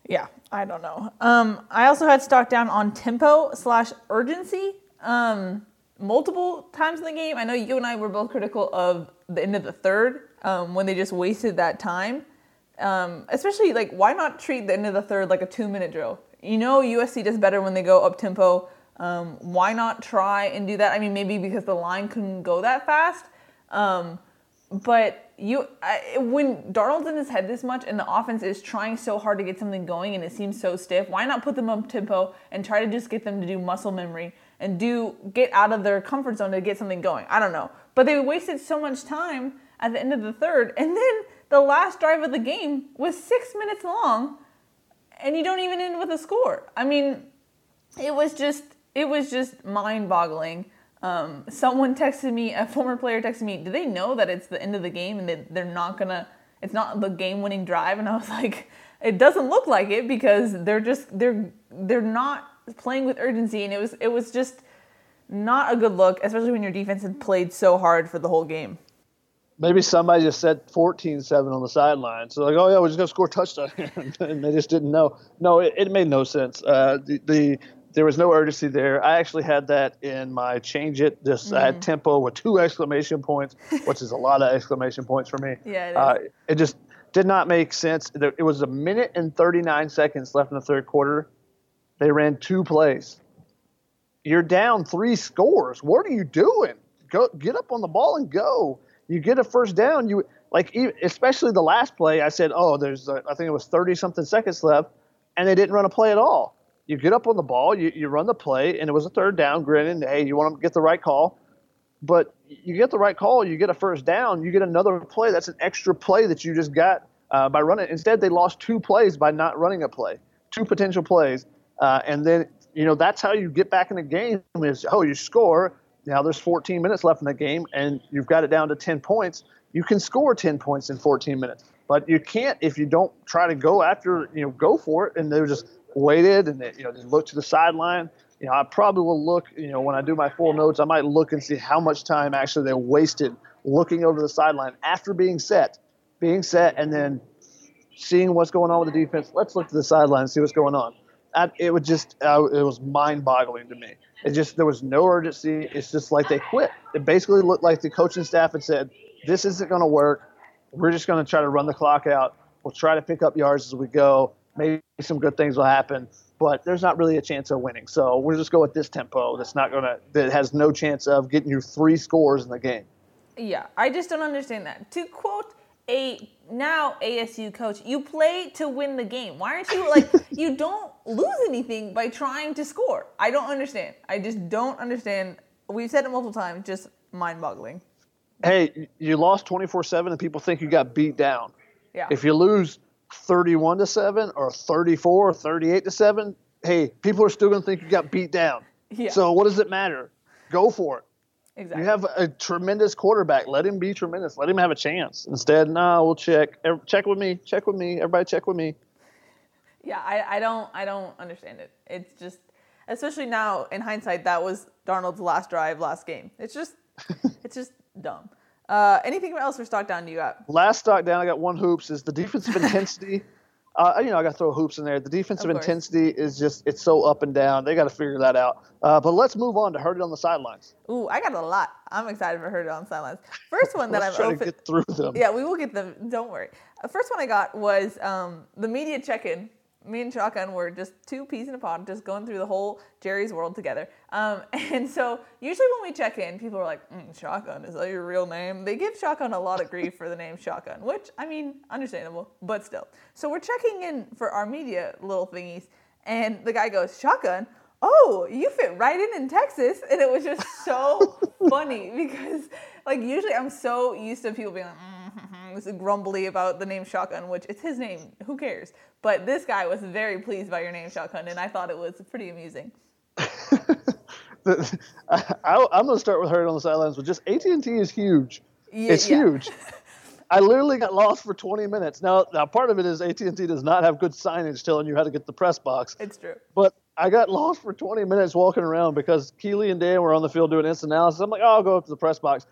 Yeah, I don't know. Um, I also had stock down on tempo slash urgency. Um, multiple times in the game. I know you and I were both critical of the end of the third um, when they just wasted that time. Um, especially like, why not treat the end of the third like a two minute drill? You know, USC does better when they go up tempo. Um, why not try and do that? I mean, maybe because the line couldn't go that fast. But you, I, when Darnold's in his head this much and the offense is trying so hard to get something going and it seems so stiff, why not put them up tempo and try to just get them to do muscle memory and do get out of their comfort zone to get something going. I don't know. But they wasted so much time at the end of the third. And then the last drive of the game was six minutes long and you don't even end with a score. I mean, it was just it was just mind boggling. Um, someone texted me, a former player texted me, do they know that it's the end of the game and that they're not gonna, it's not the game winning drive? And I was like, it doesn't look like it because they're just, they're, they're not playing with urgency, and it was it was just not a good look, especially when your defense had played so hard for the whole game. Maybe somebody just said 14-7 on the sideline, so like, oh yeah, we're just gonna score a touchdown, and they just didn't know. No, it, it made no sense. Uh, the, the there was no urgency there. I actually had that in my change it. Just. I had mm. tempo with two exclamation points, which is a lot of exclamation points for me. Yeah, it, uh, it just did not make sense. It was a minute and 39 seconds left in the third quarter. They ran two plays. You're down three scores. What are you doing? Go get up on the ball and go. You get a first down. You like especially the last play. I said, oh, there's a, I think it was 30 something seconds left, and they didn't run a play at all. You get up on the ball, you, you run the play, and it was a third down. Grinning, hey, you want to get the right call, but you get the right call, you get a first down, you get another play. That's an extra play that you just got uh, by running. Instead, they lost two plays by not running a play, two potential plays. Uh, and then, you know, that's how you get back in the game is, oh, you score. Now there's 14 minutes left in the game and you've got it down to 10 points. You can score 10 points in 14 minutes, but you can't if you don't try to go after, you know, go for it. And they just waited and, you know, just look to the sideline. You know, I probably will look, you know, when I do my full notes, I might look and see how much time actually they wasted looking over the sideline after being set, being set, and then seeing what's going on with the defense. Let's look to the sideline and see what's going on it was just uh, it was mind-boggling to me. It just there was no urgency. It's just like they quit. It basically looked like the coaching staff had said, "This isn't going to work. We're just going to try to run the clock out. We'll try to pick up yards as we go. Maybe some good things will happen, but there's not really a chance of winning. So we'll just go at this tempo. That's not going to that has no chance of getting you three scores in the game." Yeah, I just don't understand that. To quote a now ASU coach, you play to win the game. Why aren't you like you don't lose anything by trying to score? I don't understand. I just don't understand. We've said it multiple times, just mind-boggling. Hey, you lost 24-7 and people think you got beat down. Yeah. If you lose 31 to 7 or 34 or 38 to 7, hey, people are still going to think you got beat down. Yeah. So what does it matter? Go for it. Exactly. You have a tremendous quarterback. Let him be tremendous. Let him have a chance. Instead, no, nah, we'll check. Check with me. Check with me. Everybody, check with me. Yeah, I, I don't I don't understand it. It's just, especially now in hindsight, that was Darnold's last drive, last game. It's just, it's just dumb. Uh, anything else for stock down you got? Last stock down, I got one hoops. Is the defensive intensity uh, you know, I got to throw hoops in there. The defensive intensity is just, it's so up and down. They got to figure that out. Uh, but let's move on to Heard It on the Sidelines. Ooh, I got a lot. I'm excited for Heard It on the Sidelines. First one that I'm trying to get through them. Yeah, we will get them. Don't worry. Uh, first one I got was um, the media check in me and Shotgun were just two peas in a pod, just going through the whole Jerry's world together. Um, and so usually when we check in, people are like, mm, Shotgun, is that your real name? They give Shotgun a lot of grief for the name Shotgun, which, I mean, understandable, but still. So we're checking in for our media little thingies, and the guy goes, Shotgun? Oh, you fit right in in Texas. And it was just so funny because, like, usually I'm so used to people being like, mm-hmm, grumbly about the name Shotgun, which it's his name. Who cares? But this guy was very pleased by your name, Shotgun, and I thought it was pretty amusing. I, am going to start with her on the sidelines, but just AT&T is huge. Yeah, it's yeah. huge. I literally got lost for 20 minutes. Now, now part of it is AT&T does not have good signage telling you how to get the press box. It's true. But I got lost for 20 minutes walking around because Keely and Dan were on the field doing instant analysis. I'm like, oh, I'll go up to the press box.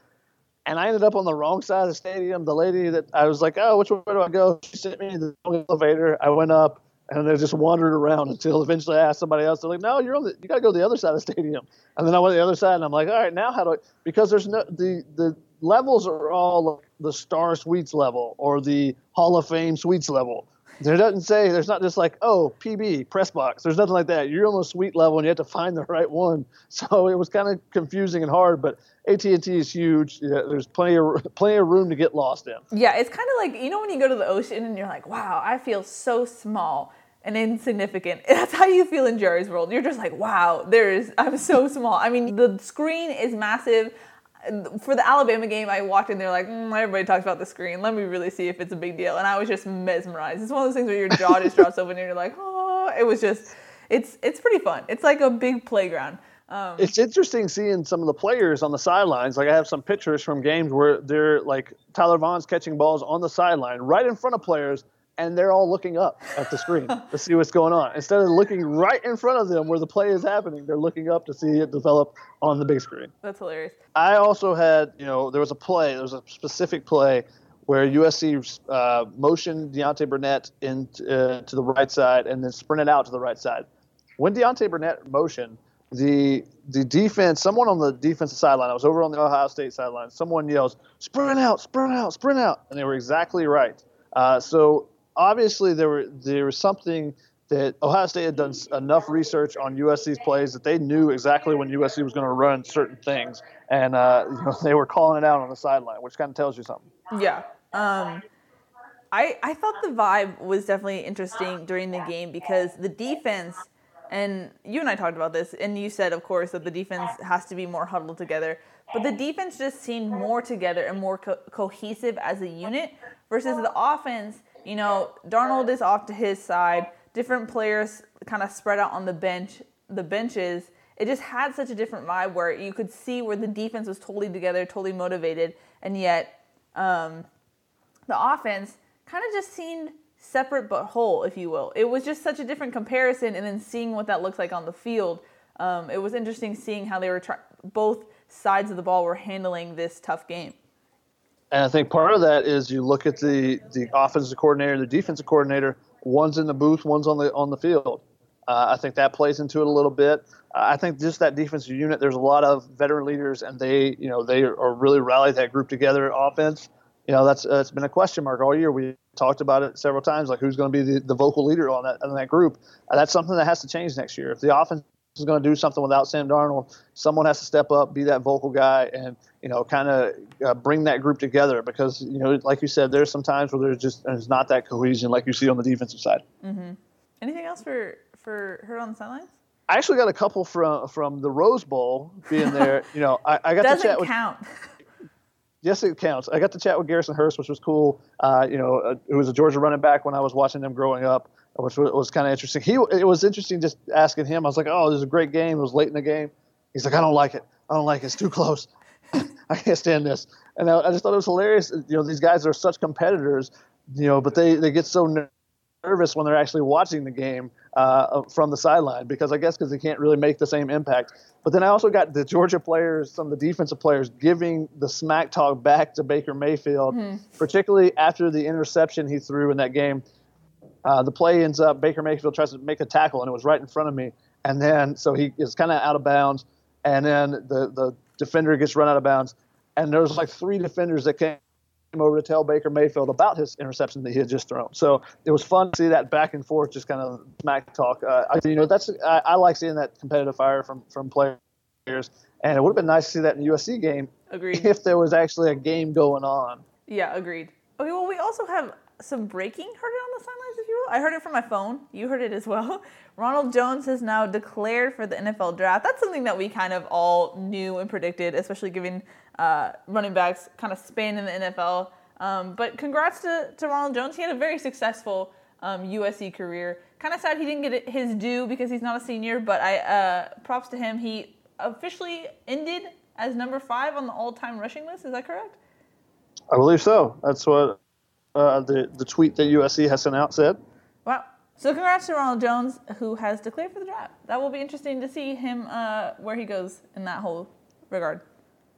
And I ended up on the wrong side of the stadium. The lady that I was like, oh, which way do I go? She sent me the elevator. I went up and I just wandered around until eventually I asked somebody else. They're like, no, you're on the, you got to go to the other side of the stadium. And then I went to the other side and I'm like, all right, now how do I, because there's no, the, the levels are all the star suites level or the Hall of Fame suites level. There doesn't say there's not just like oh PB press box. There's nothing like that. You're on the suite level and you have to find the right one. So it was kind of confusing and hard. But AT&T is huge. Yeah, there's plenty of plenty of room to get lost in. Yeah, it's kind of like you know when you go to the ocean and you're like, wow, I feel so small and insignificant. That's how you feel in Jerry's world. You're just like, wow, there's I'm so small. I mean, the screen is massive for the Alabama game, I walked in there like, mm, everybody talks about the screen. Let me really see if it's a big deal. And I was just mesmerized. It's one of those things where your jaw just drops open and you're like, oh, it was just, it's it's pretty fun. It's like a big playground. Um, it's interesting seeing some of the players on the sidelines. Like I have some pictures from games where they're like Tyler Vaughns catching balls on the sideline right in front of players and they're all looking up at the screen to see what's going on. Instead of looking right in front of them where the play is happening, they're looking up to see it develop on the big screen. That's hilarious. I also had, you know, there was a play, there was a specific play where USC uh, motioned Deontay Burnett in uh, to the right side and then sprinted out to the right side. When Deontay Burnett motioned, the the defense, someone on the defensive sideline, I was over on the Ohio State sideline, someone yells, sprint out, sprint out, sprint out. And they were exactly right. Uh, so obviously there were there was something that Ohio State had done enough research on USC's plays that they knew exactly when USC was going to run certain things, and uh, you know, they were calling it out on the sideline, which kind of tells you something. Yeah. Um, I I thought the vibe was definitely interesting during the game because the defense. And you and I talked about this, and you said, of course, that the defense has to be more huddled together. But the defense just seemed more together and more co- cohesive as a unit versus the offense you know, Darnold is off to his side. Different players kind of spread out on the bench, the benches. It just had such a different vibe where you could see where the defense was totally together, totally motivated, and yet um, the offense kind of just seemed separate but whole, if you will. It was just such a different comparison, and then seeing what that looks like on the field, um, it was interesting seeing how they were try- both sides of the ball were handling this tough game. And I think part of that is you look at the the offensive coordinator, the defensive coordinator. One's in the booth, one's on the on the field. Uh, I think that plays into it a little bit. Uh, I think just that defensive unit. There's a lot of veteran leaders, and they you know they are really rallied that group together. Offense, you know that's that's been a question mark all year. We talked about it several times, like who's going to be the, the vocal leader on that on that group. Uh, that's something that has to change next year. If the offense is going to do something without Sam Darnold, someone has to step up, be that vocal guy, and you know, kind of uh, bring that group together. Because you know, like you said, there's some times where there's just there's not that cohesion like you see on the defensive side. Mm-hmm. Anything else for for her on the sidelines? I actually got a couple from from the Rose Bowl being there. you know, I, I got Doesn't to chat with. count. Yes, it counts. I got to chat with Garrison Hearst, which was cool. Uh, you know, uh, who was a Georgia running back when I was watching them growing up which was, was kind of interesting. He it was interesting just asking him. I was like, "Oh, this is a great game." It was late in the game. He's like, "I don't like it. I don't like it. It's too close. I can't stand this." And I, I, just thought it was hilarious. You know, these guys are such competitors. You know, but they they get so nervous when they're actually watching the game uh, from the sideline because I guess because they can't really make the same impact. But then I also got the Georgia players, some of the defensive players, giving the smack talk back to Baker Mayfield, mm-hmm. particularly after the interception he threw in that game uh, the play ends up Baker Mayfield tries to make a tackle and it was right in front of me, and then so he is kind of out of bounds, and then the the defender gets run out of bounds, and there's like three defenders that came over to tell Baker Mayfield about his interception that he had just thrown. So it was fun to see that back and forth, just kind of smack talk. Uh, I, you know, that's I, I, like seeing that competitive fire from from players, and it would have been nice to see that in the USC game. Agreed. If there was actually a game going on. Yeah, agreed. Okay, well, we also have some breaking. Heard on the sidelines, if you will. I heard it from my phone. You heard it as well. Ronald Jones has now declared for the NFL draft. That's something that we kind of all knew and predicted, especially given uh, running backs kind of span in the NFL. Um, but congrats to, to Ronald Jones. He had a very successful um, USC career. Kind of sad he didn't get his due because he's not a senior, but I uh, props to him. He officially ended as number five on the all-time rushing list. Is that correct? I believe so. That's what uh, the the tweet that USC has sent out said. Wow. So congrats to Ronald Jones, who has declared for the draft. That will be interesting to see him uh, where he goes in that whole regard.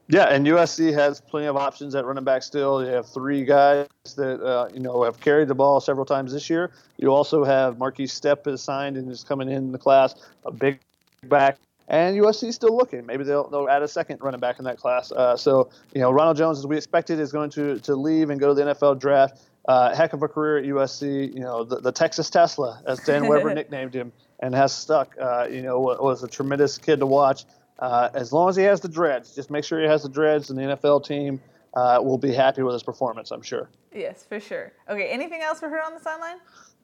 Yeah, and USC has plenty of options at running back still. You have three guys that uh, you know have carried the ball several times this year. You also have Markese Stepp is signed and is coming in the class, a big back. And USC is still looking. Maybe they'll, they'll add a second running back in that class. Uh, so, you know, Ronald Jones, as we expected, is going to, to leave and go to the NFL draft. Uh, heck of a career at USC. You know, the, the Texas Tesla, as Dan Weber nicknamed him, and has stuck. Uh, you know, was a tremendous kid to watch. Uh, as long as he has the dreads, just make sure he has the dreads, and the NFL team uh, will be happy with his performance. I'm sure. Yes, for sure. Okay, anything else for her on the sideline?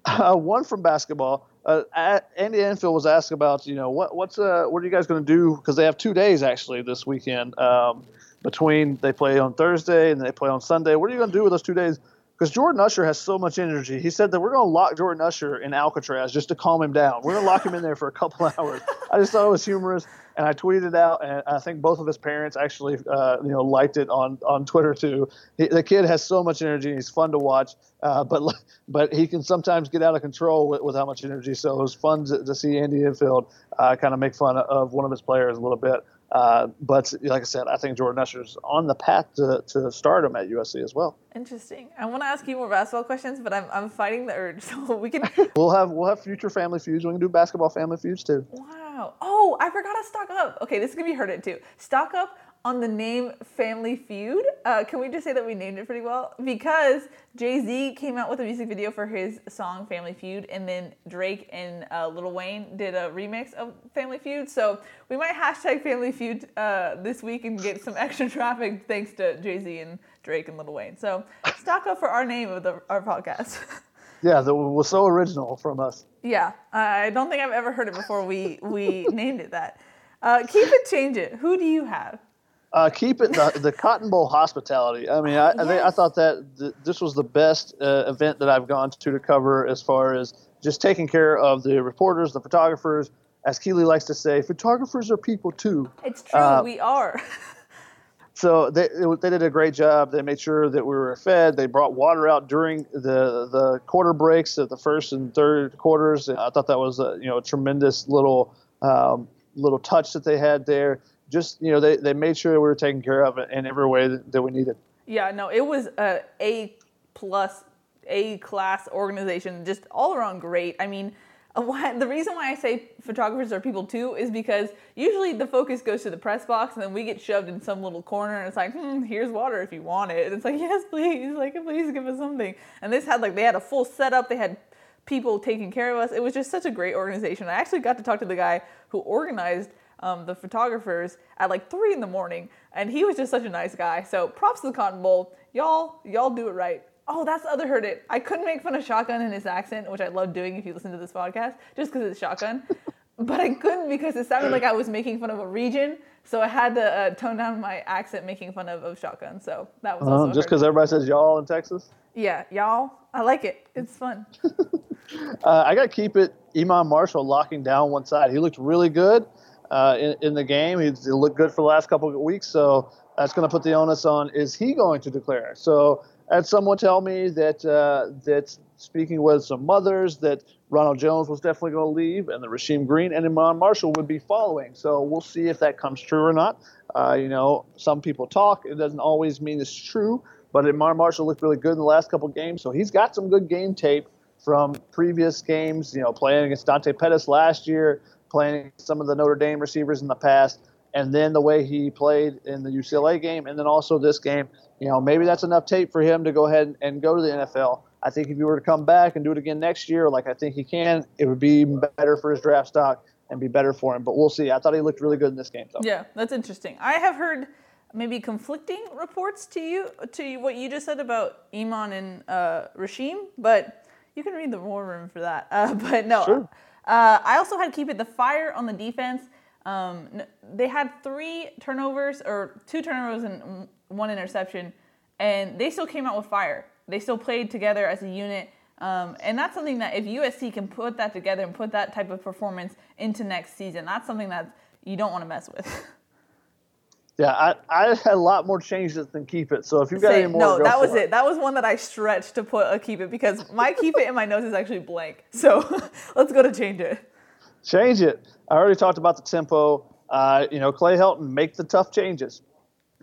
Uh, one from basketball. Uh, Andy Enfield was asked about, you know, what what's uh, what are you guys going to do? Because they have two days actually this weekend um, between they play on Thursday and they play on Sunday. What are you going to do with those two days? Because Jordan Usher has so much energy. He said that we're going to lock Jordan Usher in Alcatraz just to calm him down. We're going to lock him in there for a couple hours. I just thought it was humorous, and I tweeted it out, and I think both of his parents actually, uh, you know, liked it on on Twitter too. He, the kid has so much energy; and he's fun to watch, uh, but but he can sometimes get out of control with, with how much energy. So it was fun to, to see Andy Enfield uh, kind of make fun of one of his players a little bit. Uh, but like I said, I think Jordan Usher's on the path to, to stardom at USC as well. Interesting. I want to ask you more basketball questions, but I'm, I'm fighting the urge, so we can. we'll have we'll have future family feuds. We can do basketball family feuds too. Wow. Oh, I forgot to stock up. Okay, this is gonna be heard it too. Stock up on the name Family Feud. Uh, can we just say that we named it pretty well? Because Jay Z came out with a music video for his song Family Feud, and then Drake and uh, Lil Wayne did a remix of Family Feud. So we might hashtag Family Feud uh, this week and get some extra traffic thanks to Jay Z and Drake and Lil Wayne. So stock up for our name of the, our podcast. Yeah, that was so original from us. Yeah, I don't think I've ever heard it before we we named it that. Uh, keep it, change it. Who do you have? Uh, keep it the, the Cotton Bowl hospitality. I mean, I, yes. I, I thought that th- this was the best uh, event that I've gone to to cover as far as just taking care of the reporters, the photographers. As Keely likes to say, photographers are people too. It's true, uh, we are. so they they did a great job. They made sure that we were fed. They brought water out during the the quarter breaks at the first and third quarters. I thought that was a you know a tremendous little um, little touch that they had there just you know they, they made sure we were taken care of in every way that, that we needed. Yeah, no, it was a A plus A class organization, just all around great. I mean, why, the reason why I say photographers are people too is because usually the focus goes to the press box and then we get shoved in some little corner and it's like, hmm, here's water if you want it. And it's like, yes, please, like please give us something. And this had like they had a full setup. They had people taking care of us. It was just such a great organization. I actually got to talk to the guy who organized um, the photographers at like three in the morning, and he was just such a nice guy. So props to the Cotton Bowl, y'all, y'all do it right. Oh, that's the other heard it. I couldn't make fun of Shotgun in his accent, which I love doing if you listen to this podcast, just because it's Shotgun. but I couldn't because it sounded like I was making fun of a region, so I had to uh, tone down my accent making fun of, of Shotgun. So that was uh, just because everybody says y'all in Texas. Yeah, y'all. I like it. It's fun. uh, I got to keep it. Iman Marshall locking down one side. He looked really good uh, in, in, the game. He's, he looked good for the last couple of weeks, so that's going to put the onus on is he going to declare? So, had someone tell me that uh, that speaking with some mothers that Ronald Jones was definitely going to leave, and the Rasheem Green and Iman Marshall would be following. So we'll see if that comes true or not. Uh, you know, some people talk; it doesn't always mean it's true. But Iman Marshall looked really good in the last couple games, so he's got some good game tape from previous games. You know, playing against Dante Pettis last year, playing some of the Notre Dame receivers in the past. and then the way he played in the UCLA game, and then also this game, you know, maybe that's enough tape for him to go ahead and go to the NFL. I think if he were to come back and do it again next year, like I think he can, it would be better for his draft stock and be better for him. But we'll see. I thought he looked really good in this game. Though. Yeah, that's interesting. I have heard maybe conflicting reports to you to what you just said about Iman and uh, Rasheem, but you can read the war room for that. Uh, but no, sure. Uh, I also had to keep it the fire on the defense. Um, they had three turnovers or two turnovers and one interception, and they still came out with fire. They still played together as a unit. Um, and that's something that if USC can put that together and put that type of performance into next season, that's something that you don't want to mess with. Yeah, I, I had a lot more changes than keep it. So if you've got Same. any more, no, that was it. it. That was one that I stretched to put a keep it because my keep it in my notes is actually blank. So let's go to change it. Change it. I already talked about the tempo. Uh, you know, Clay Helton make the tough changes.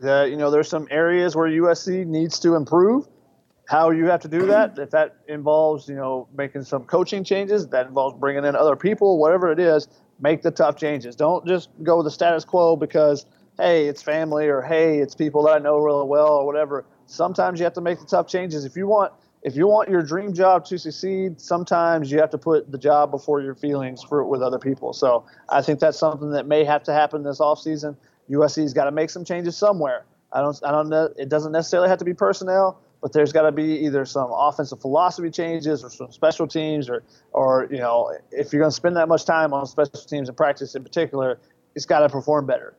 Uh, you know, there's some areas where USC needs to improve. How you have to do that, if that involves, you know, making some coaching changes, that involves bringing in other people, whatever it is, make the tough changes. Don't just go with the status quo because, hey, it's family or hey, it's people that I know really well or whatever. Sometimes you have to make the tough changes. If you want if you want your dream job to succeed, sometimes you have to put the job before your feelings for with other people. So I think that's something that may have to happen this offseason. USC's got to make some changes somewhere. I don't I don't know it doesn't necessarily have to be personnel, but there's got to be either some offensive philosophy changes or some special teams or or you know if you're going to spend that much time on special teams and practice in particular, it's got to perform better.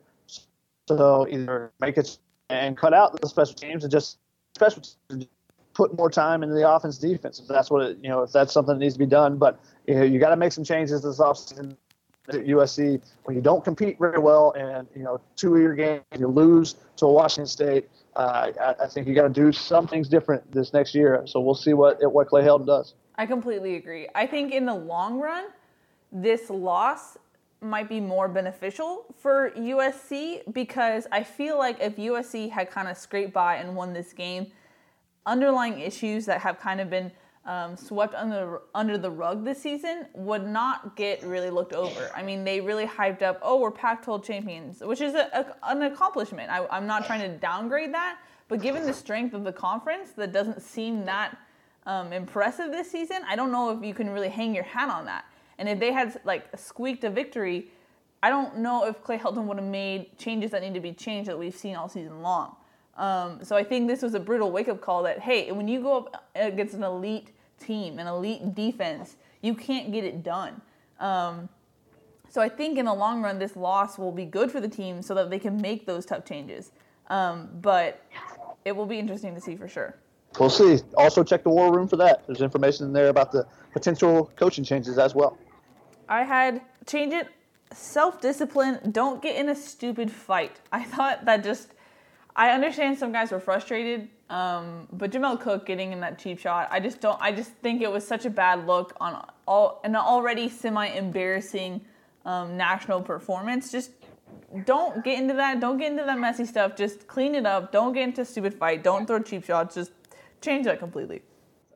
So either make it and cut out the special teams and just special teams put more time into the offense defense if that's what it, you know if that's something that needs to be done. But you, know, you got to make some changes this offseason at USC when you don't compete very well and you know two of your games you lose to Washington State. Uh, I, I, think you got to do some things different this next year. So we'll see what what Clay Helton does. I completely agree. I think in the long run, this loss might be more beneficial for USC because I feel like if USC had kind of scraped by and won this game underlying issues that have kind of been um, swept under under the rug this season would not get really looked over. I mean, they really hyped up, oh, we're Pac-12 champions, which is a, a, an accomplishment. I, I'm not trying to downgrade that, but given the strength of the conference, that doesn't seem that um, impressive this season. I don't know if you can really hang your hat on that. And if they had like squeaked a victory, I don't know if Clay Helton would have made changes that need to be changed that we've seen all season long. Um, so I think this was a brutal wake up call that, hey, when you go up against an elite team, an elite defense, you can't get it done. Um, so I think in the long run, this loss will be good for the team so that they can make those tough changes. Um, but it will be interesting to see for sure. We'll see. Also, check the war room for that. There's information in there about the potential coaching changes as well. I had change it self discipline. Don't get in a stupid fight. I thought that just I understand some guys were frustrated, um, but Jamel Cook getting in that cheap shot, I just don't. I just think it was such a bad look on all an already semi embarrassing um, national performance. Just don't get into that. Don't get into that messy stuff. Just clean it up. Don't get into a stupid fight. Don't throw cheap shots. Just change that completely.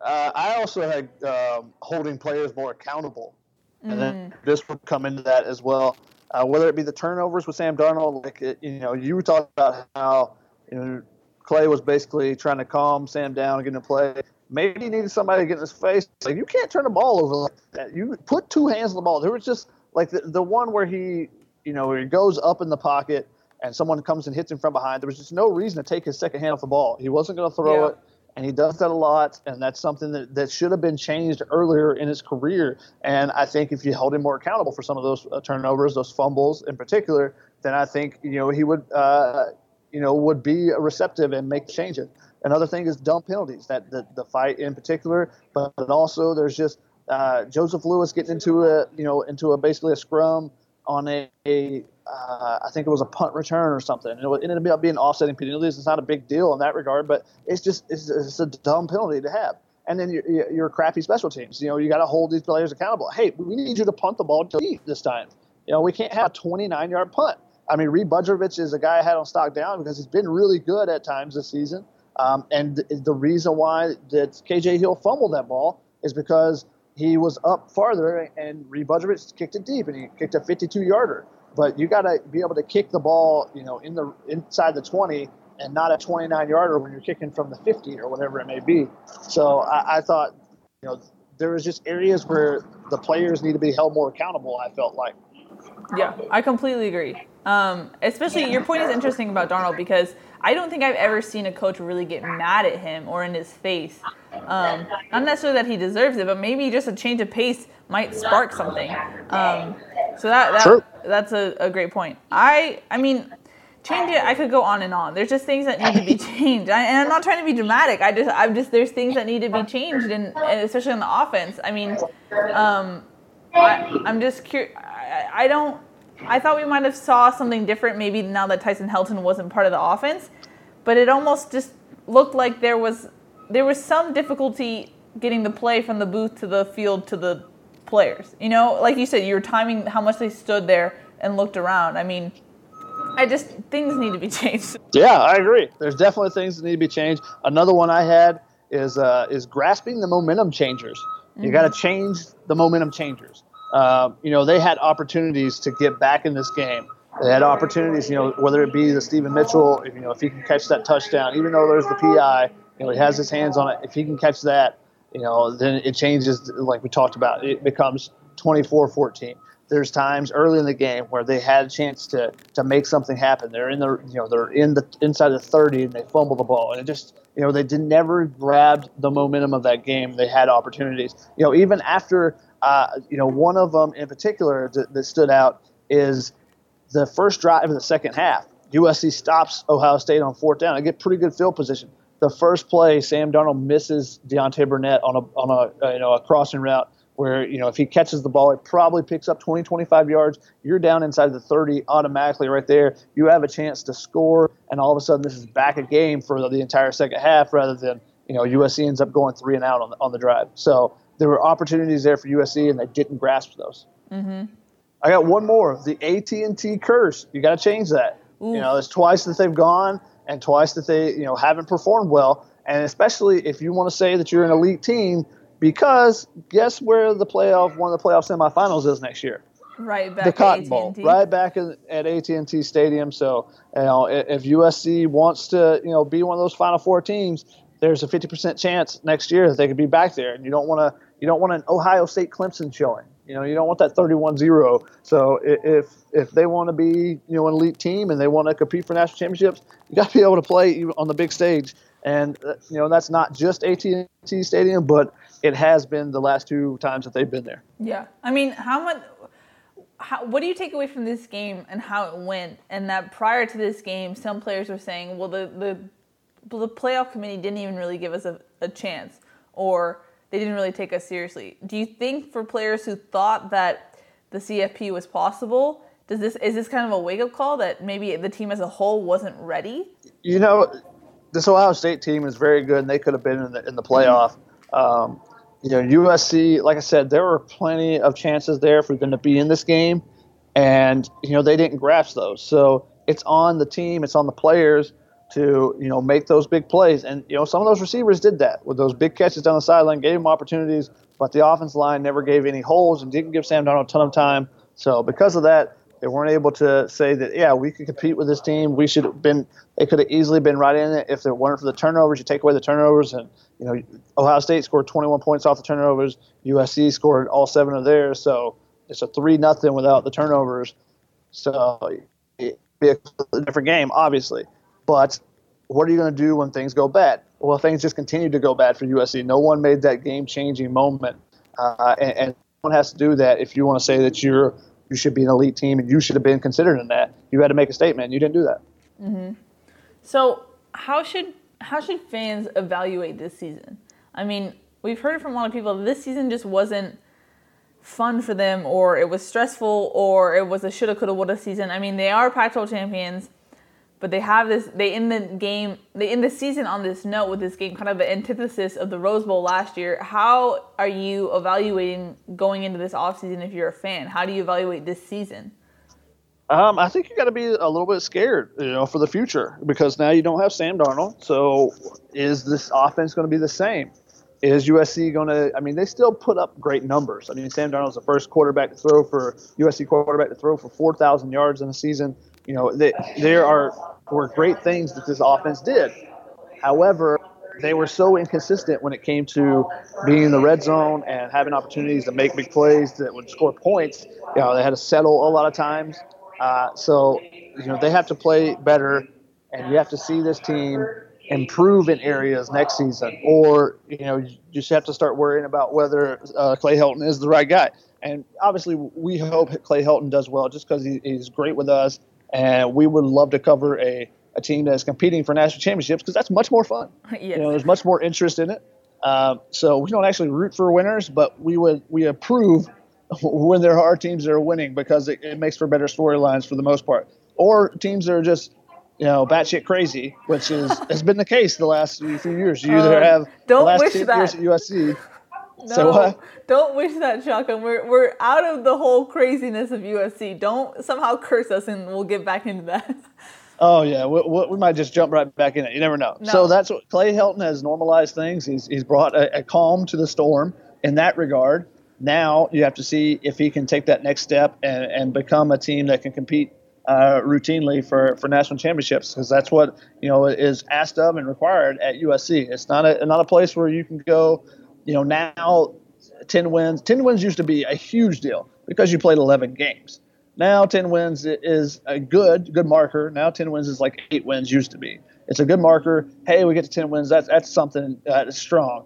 Uh, I also had um, holding players more accountable, and mm. then this would come into that as well. Uh, whether it be the turnovers with Sam Darnold, like it, you know, you talked about how you know, Clay was basically trying to calm Sam down and get him to play. Maybe he needed somebody to get in his face. Like you can't turn the ball over like that. You put two hands on the ball. There was just like the, the one where he, you know, where he goes up in the pocket and someone comes and hits him from behind. There was just no reason to take his second hand off the ball. He wasn't going to throw yeah. it, and he does that a lot. And that's something that, that should have been changed earlier in his career. And I think if you hold him more accountable for some of those uh, turnovers, those fumbles in particular, then I think you know he would uh, you know, would be receptive and make changes. Another thing is dumb penalties that the, the fight in particular, but, but also there's just uh, Joseph Lewis getting into a you know into a basically a scrum on a, a uh, I think it was a punt return or something. And it ended up being offsetting penalties. It's not a big deal in that regard, but it's just it's, it's a dumb penalty to have. And then you're crappy special teams. You know, you got to hold these players accountable. Hey, we need you to punt the ball deep this time. You know, we can't have a 29 yard punt. I mean, Reid Budrovich is a guy I had on stock down because he's been really good at times this season. Um, and th- the reason why that KJ Hill fumbled that ball is because he was up farther and Reid Budrovich kicked it deep and he kicked a 52 yarder. But you got to be able to kick the ball, you know, in the inside the 20 and not a 29 yarder when you're kicking from the 50 or whatever it may be. So I, I thought, you know, there was just areas where the players need to be held more accountable. I felt like. Yeah, I completely agree. Um, especially your point is interesting about Darnold because I don't think I've ever seen a coach really get mad at him or in his face. Um, not necessarily that he deserves it, but maybe just a change of pace might spark something. Um, so that, that Sure. that's a, a great point. I I mean, change it. I could go on and on. There's just things that need to be changed, I, and I'm not trying to be dramatic. I just I'm just there's things that need to be changed, and, and especially on the offense. I mean, um, I, I'm just curious. I, I don't. I thought we might have saw something different maybe now that Tyson Helton wasn't part of the offense, but it almost just looked like there was there was some difficulty getting the play from the booth to the field to the players. You know, like you said, you were timing how much they stood there and looked around. I mean, I just things need to be changed. Yeah, I agree. There's definitely things that need to be changed. Another one I had is uh, is grasping the momentum changers. You got to change the momentum changers. Uh, you know, they had opportunities to get back in this game. They had opportunities, you know, whether it be the Steven Mitchell, you know, if he can catch that touchdown, even though there's the PI, you know, he has his hands on it. If he can catch that, you know, then it changes, like we talked about. It becomes 24-14. There's times early in the game where they had a chance to to make something happen. They're in the, you know, they're in the inside the 30 and they fumble the ball, and it just, you know, they did never grabbed the momentum of that game. They had opportunities, you know, even after, uh, you know, one of them in particular that, that stood out is the first drive of the second half. USC stops Ohio State on fourth down. They get pretty good field position. The first play, Sam Darnold misses Deontay Burnett on a on a uh, you know a crossing route where you know if he catches the ball, it probably picks up 20, 25 yards. You're down inside the 30 automatically right there. You have a chance to score, and all of a sudden this is back a game for the, the entire second half rather than you know USC ends up going three and out on the, on the drive. So there were opportunities there for USC, and they didn't grasp those. Mm-hmm. I got one more. The AT and T curse. You got to change that. You know, it's twice that they've gone, and twice that they you know haven't performed well. And especially if you want to say that you're an elite team, because guess where the playoff one of the playoff semifinals is next year? Right back the at Cotton Bowl, AT&T. right back in, at AT&T Stadium. So, you know, if USC wants to, you know, be one of those Final Four teams, there's a 50% chance next year that they could be back there. And you don't want to, you don't want an Ohio State Clemson showing. You know, you don't want that 31-0. So if if they want to be, you know, an elite team and they want to compete for national championships, you got to be able to play on the big stage. And uh, you know, that's not just AT&T Stadium, but it has been the last two times that they've been there. Yeah, I mean, how much? How, what do you take away from this game and how it went? And that prior to this game, some players were saying, "Well, the the the playoff committee didn't even really give us a, a chance, or they didn't really take us seriously." Do you think for players who thought that the CFP was possible, does this is this kind of a wake up call that maybe the team as a whole wasn't ready? you know, this Ohio State team is very good, and they could have been in the in the playoff. Um, you know, USC, like I said, there were plenty of chances there for them to be in this game, and you know they didn't grasp those. So it's on the team, it's on the players to you know make those big plays, and you know some of those receivers did that with those big catches down the sideline, gave them opportunities, but the offense line never gave any holes and didn't give Sam Darnold a ton of time. So because of that, they weren't able to say that yeah we could compete with this team. We should have been. They could have easily been right in it if there weren't for the turnovers. You take away the turnovers, and you know Ohio State scored 21 points off the turnovers. USC scored all seven of theirs, so it's a three nothing without the turnovers. So it'd be a different game, obviously. But what are you going to do when things go bad? Well, things just continue to go bad for USC. No one made that game changing moment, uh, and, and one has to do that if you want to say that you're you should be an elite team and you should have been considered in that. You had to make a statement. You didn't do that. So how should how should fans evaluate this season? I mean, we've heard from a lot of people this season just wasn't fun for them, or it was stressful, or it was a shoulda, coulda, woulda season. I mean, they are Pac-12 champions, but they have this. They end the game. They end the season on this note with this game, kind of an antithesis of the Rose Bowl last year. How are you evaluating going into this offseason if you're a fan? How do you evaluate this season? Um, I think you got to be a little bit scared, you know, for the future because now you don't have Sam Darnold. So is this offense going to be the same? is USC going to? I mean, they still put up great numbers. I mean, Sam Darnold's the first quarterback to throw for USC quarterback to throw for 4,000 yards in a season. You know, there are were great things that this offense did. However, they were so inconsistent when it came to being in the red zone and having opportunities to make big plays that would score points. You know, they had to settle a lot of times. Uh, so, you know, they have to play better, and you have to see this team improve in areas next season, or you know, you just have to start worrying about whether uh, Clay Helton is the right guy. And obviously, we hope Clay Helton does well, just because he, he's great with us, and we would love to cover a a team that is competing for national championships because that's much more fun. yes. You know, there's much more interest in it. Um, so we don't actually root for winners, but we would we approve when there are teams that are winning because it, it makes for better storylines for the most part, or teams that are just you know batshit crazy, which is has been the case the last few years. You either Uh, have don't the last wish 10 that. years at USC. No, So what? don't wish that, Shotgun. We're we're out of the whole craziness of USC. Don't somehow curse us, and we'll get back into that. Oh yeah, we, we, we might just jump right back in it. You never know. No. So that's what Clay Helton has normalized things. He's he's brought a, a calm to the storm in that regard. Now you have to see if he can take that next step and, and become a team that can compete uh, routinely for, for national championships because that's what you know is asked of and required at USC. It's not a not a place where you can go. You know now, ten wins. Ten wins used to be a huge deal because you played eleven games. Now 10 wins is a good good marker. Now 10 wins is like eight wins used to be. It's a good marker. Hey, we get to 10 wins. That's that's something that is strong.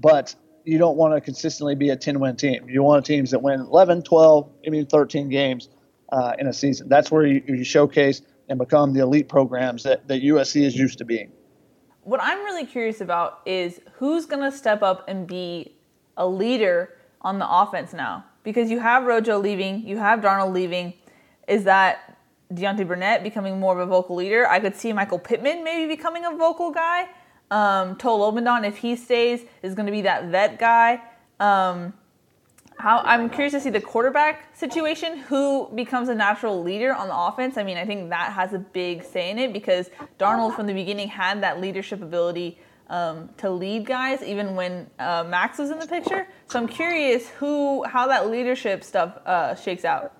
But you don't want to consistently be a 10 win team. You want teams that win 11, 12, I mean 13 games uh, in a season. That's where you, you showcase and become the elite programs that, that USC is used to being. What I'm really curious about is who's going to step up and be a leader on the offense now. Because you have Rojo leaving, you have Darnold leaving. Is that Deontay Burnett becoming more of a vocal leader? I could see Michael Pittman maybe becoming a vocal guy. Um, Toa Lobendahn, if he stays, is going to be that vet guy. Um, how I'm curious to see the quarterback situation. Who becomes a natural leader on the offense? I mean, I think that has a big say in it because Darnold from the beginning had that leadership ability um, to lead guys, even when uh, Max was in the picture. So I'm curious who, how that leadership stuff uh, shakes out.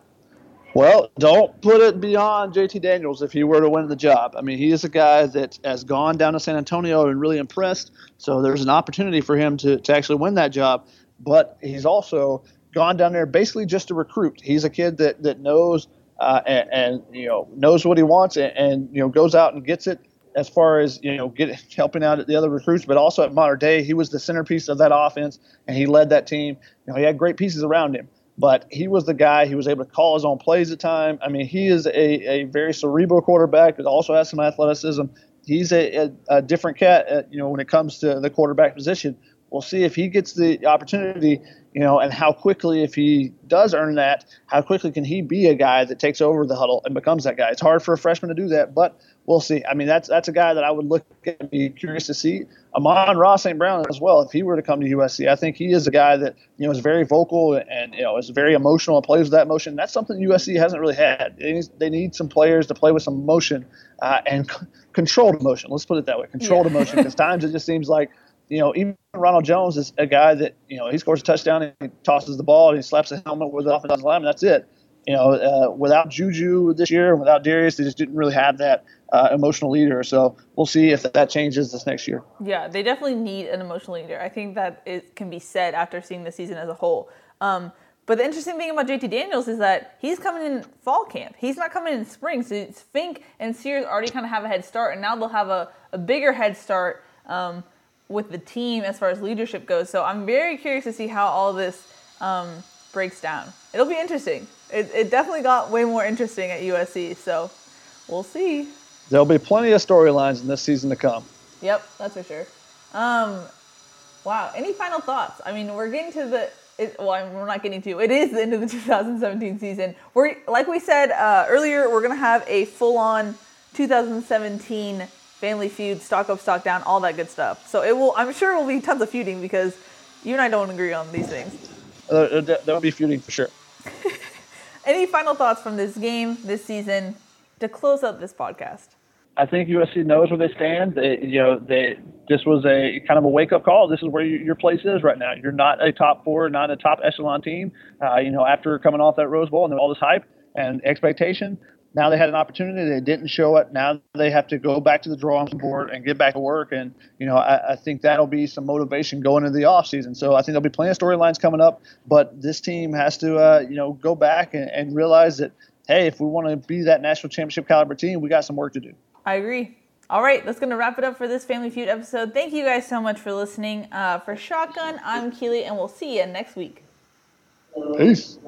Well, don't put it beyond JT Daniels if he were to win the job. I mean, he is a guy that has gone down to San Antonio and really impressed. So there's an opportunity for him to, to actually win that job. But he's also gone down there basically just to recruit. He's a kid that, that knows uh, and, and, you know knows what he wants and, and you know goes out and gets it as far as you know get helping out at the other recruits, but also at Mater Dei, he was the centerpiece of that offense and he led that team. You know, he had great pieces around him but he was the guy. He was able to call his own plays at time. I mean, he is a, a very cerebral quarterback that also has some athleticism. He's a, a, a different cat, uh, you know, when it comes to the quarterback position. We'll see if he gets the opportunity, you know, and how quickly, if he does earn that, how quickly can he be a guy that takes over the huddle and becomes that guy? It's hard for a freshman to do that, but we'll see. I mean, that's that's a guy that I would look at and be curious to see. Amon-Ra St. Brown as well, if he were to come to USC, I think he is a guy that you know is very vocal and you know is very emotional and plays with that emotion. That's something USC hasn't really had. They need, they need some players to play with some emotion uh, and c- controlled emotion. Let's put it that way, controlled Yeah. emotion. Because times it just seems like you know, even Ronald Jones is a guy that, you know, he scores a touchdown and he tosses the ball and he slaps a helmet with the offensive lineman. That's it. You know, uh, without Juju this year without Darius, they just didn't really have that uh, emotional leader. So we'll see if that changes this next year. Yeah, they definitely need an emotional leader. I think that it can be said after seeing the season as a whole. Um, but the interesting thing about JT Daniels is that he's coming in fall camp. He's not coming in spring. So it's Fink and Sears already kind of have a head start, and now they'll have a, a bigger head start um, with the team as far as leadership goes. So I'm very curious to see how all this um, breaks down. It'll be interesting. It, it definitely got way more interesting at USC. So we'll see. There'll be plenty of storylines in this season to come. Yep, that's for sure. Um, wow. Any final thoughts? I mean, we're getting to the. It, well, I mean, we're not getting to. It is the end of the 2017 season. We're like we said uh, earlier. We're gonna have a full-on 2017 Family Feud, stock up, stock down, all that good stuff. So it will. I'm sure it will be tons of feuding because you and I don't agree on these things. Uh, there- there'll be feuding for sure. Any final thoughts from this game, this season, to close out this podcast? I think USC knows where they stand. They, you know, they this was a kind of a wake up call. This is where you, your place is right now. You're not a top four, not a top echelon team. Uh, you know, after coming off that Rose Bowl and all this hype and expectation, now they had an opportunity. They didn't show it. Now they have to go back to the drawing board and get back to work. And you know, I, I think that'll be some motivation going into the off season. So I think there'll be plenty of storylines coming up. But this team has to, uh, you know, go back and, and realize that hey, if we want to be that national championship caliber team, we got some work to do. I agree. All right, that's going to wrap it up for this Family Feud episode. Thank you guys so much for listening. Uh, for Shotgun, I'm Keely, and we'll see you next week. Peace.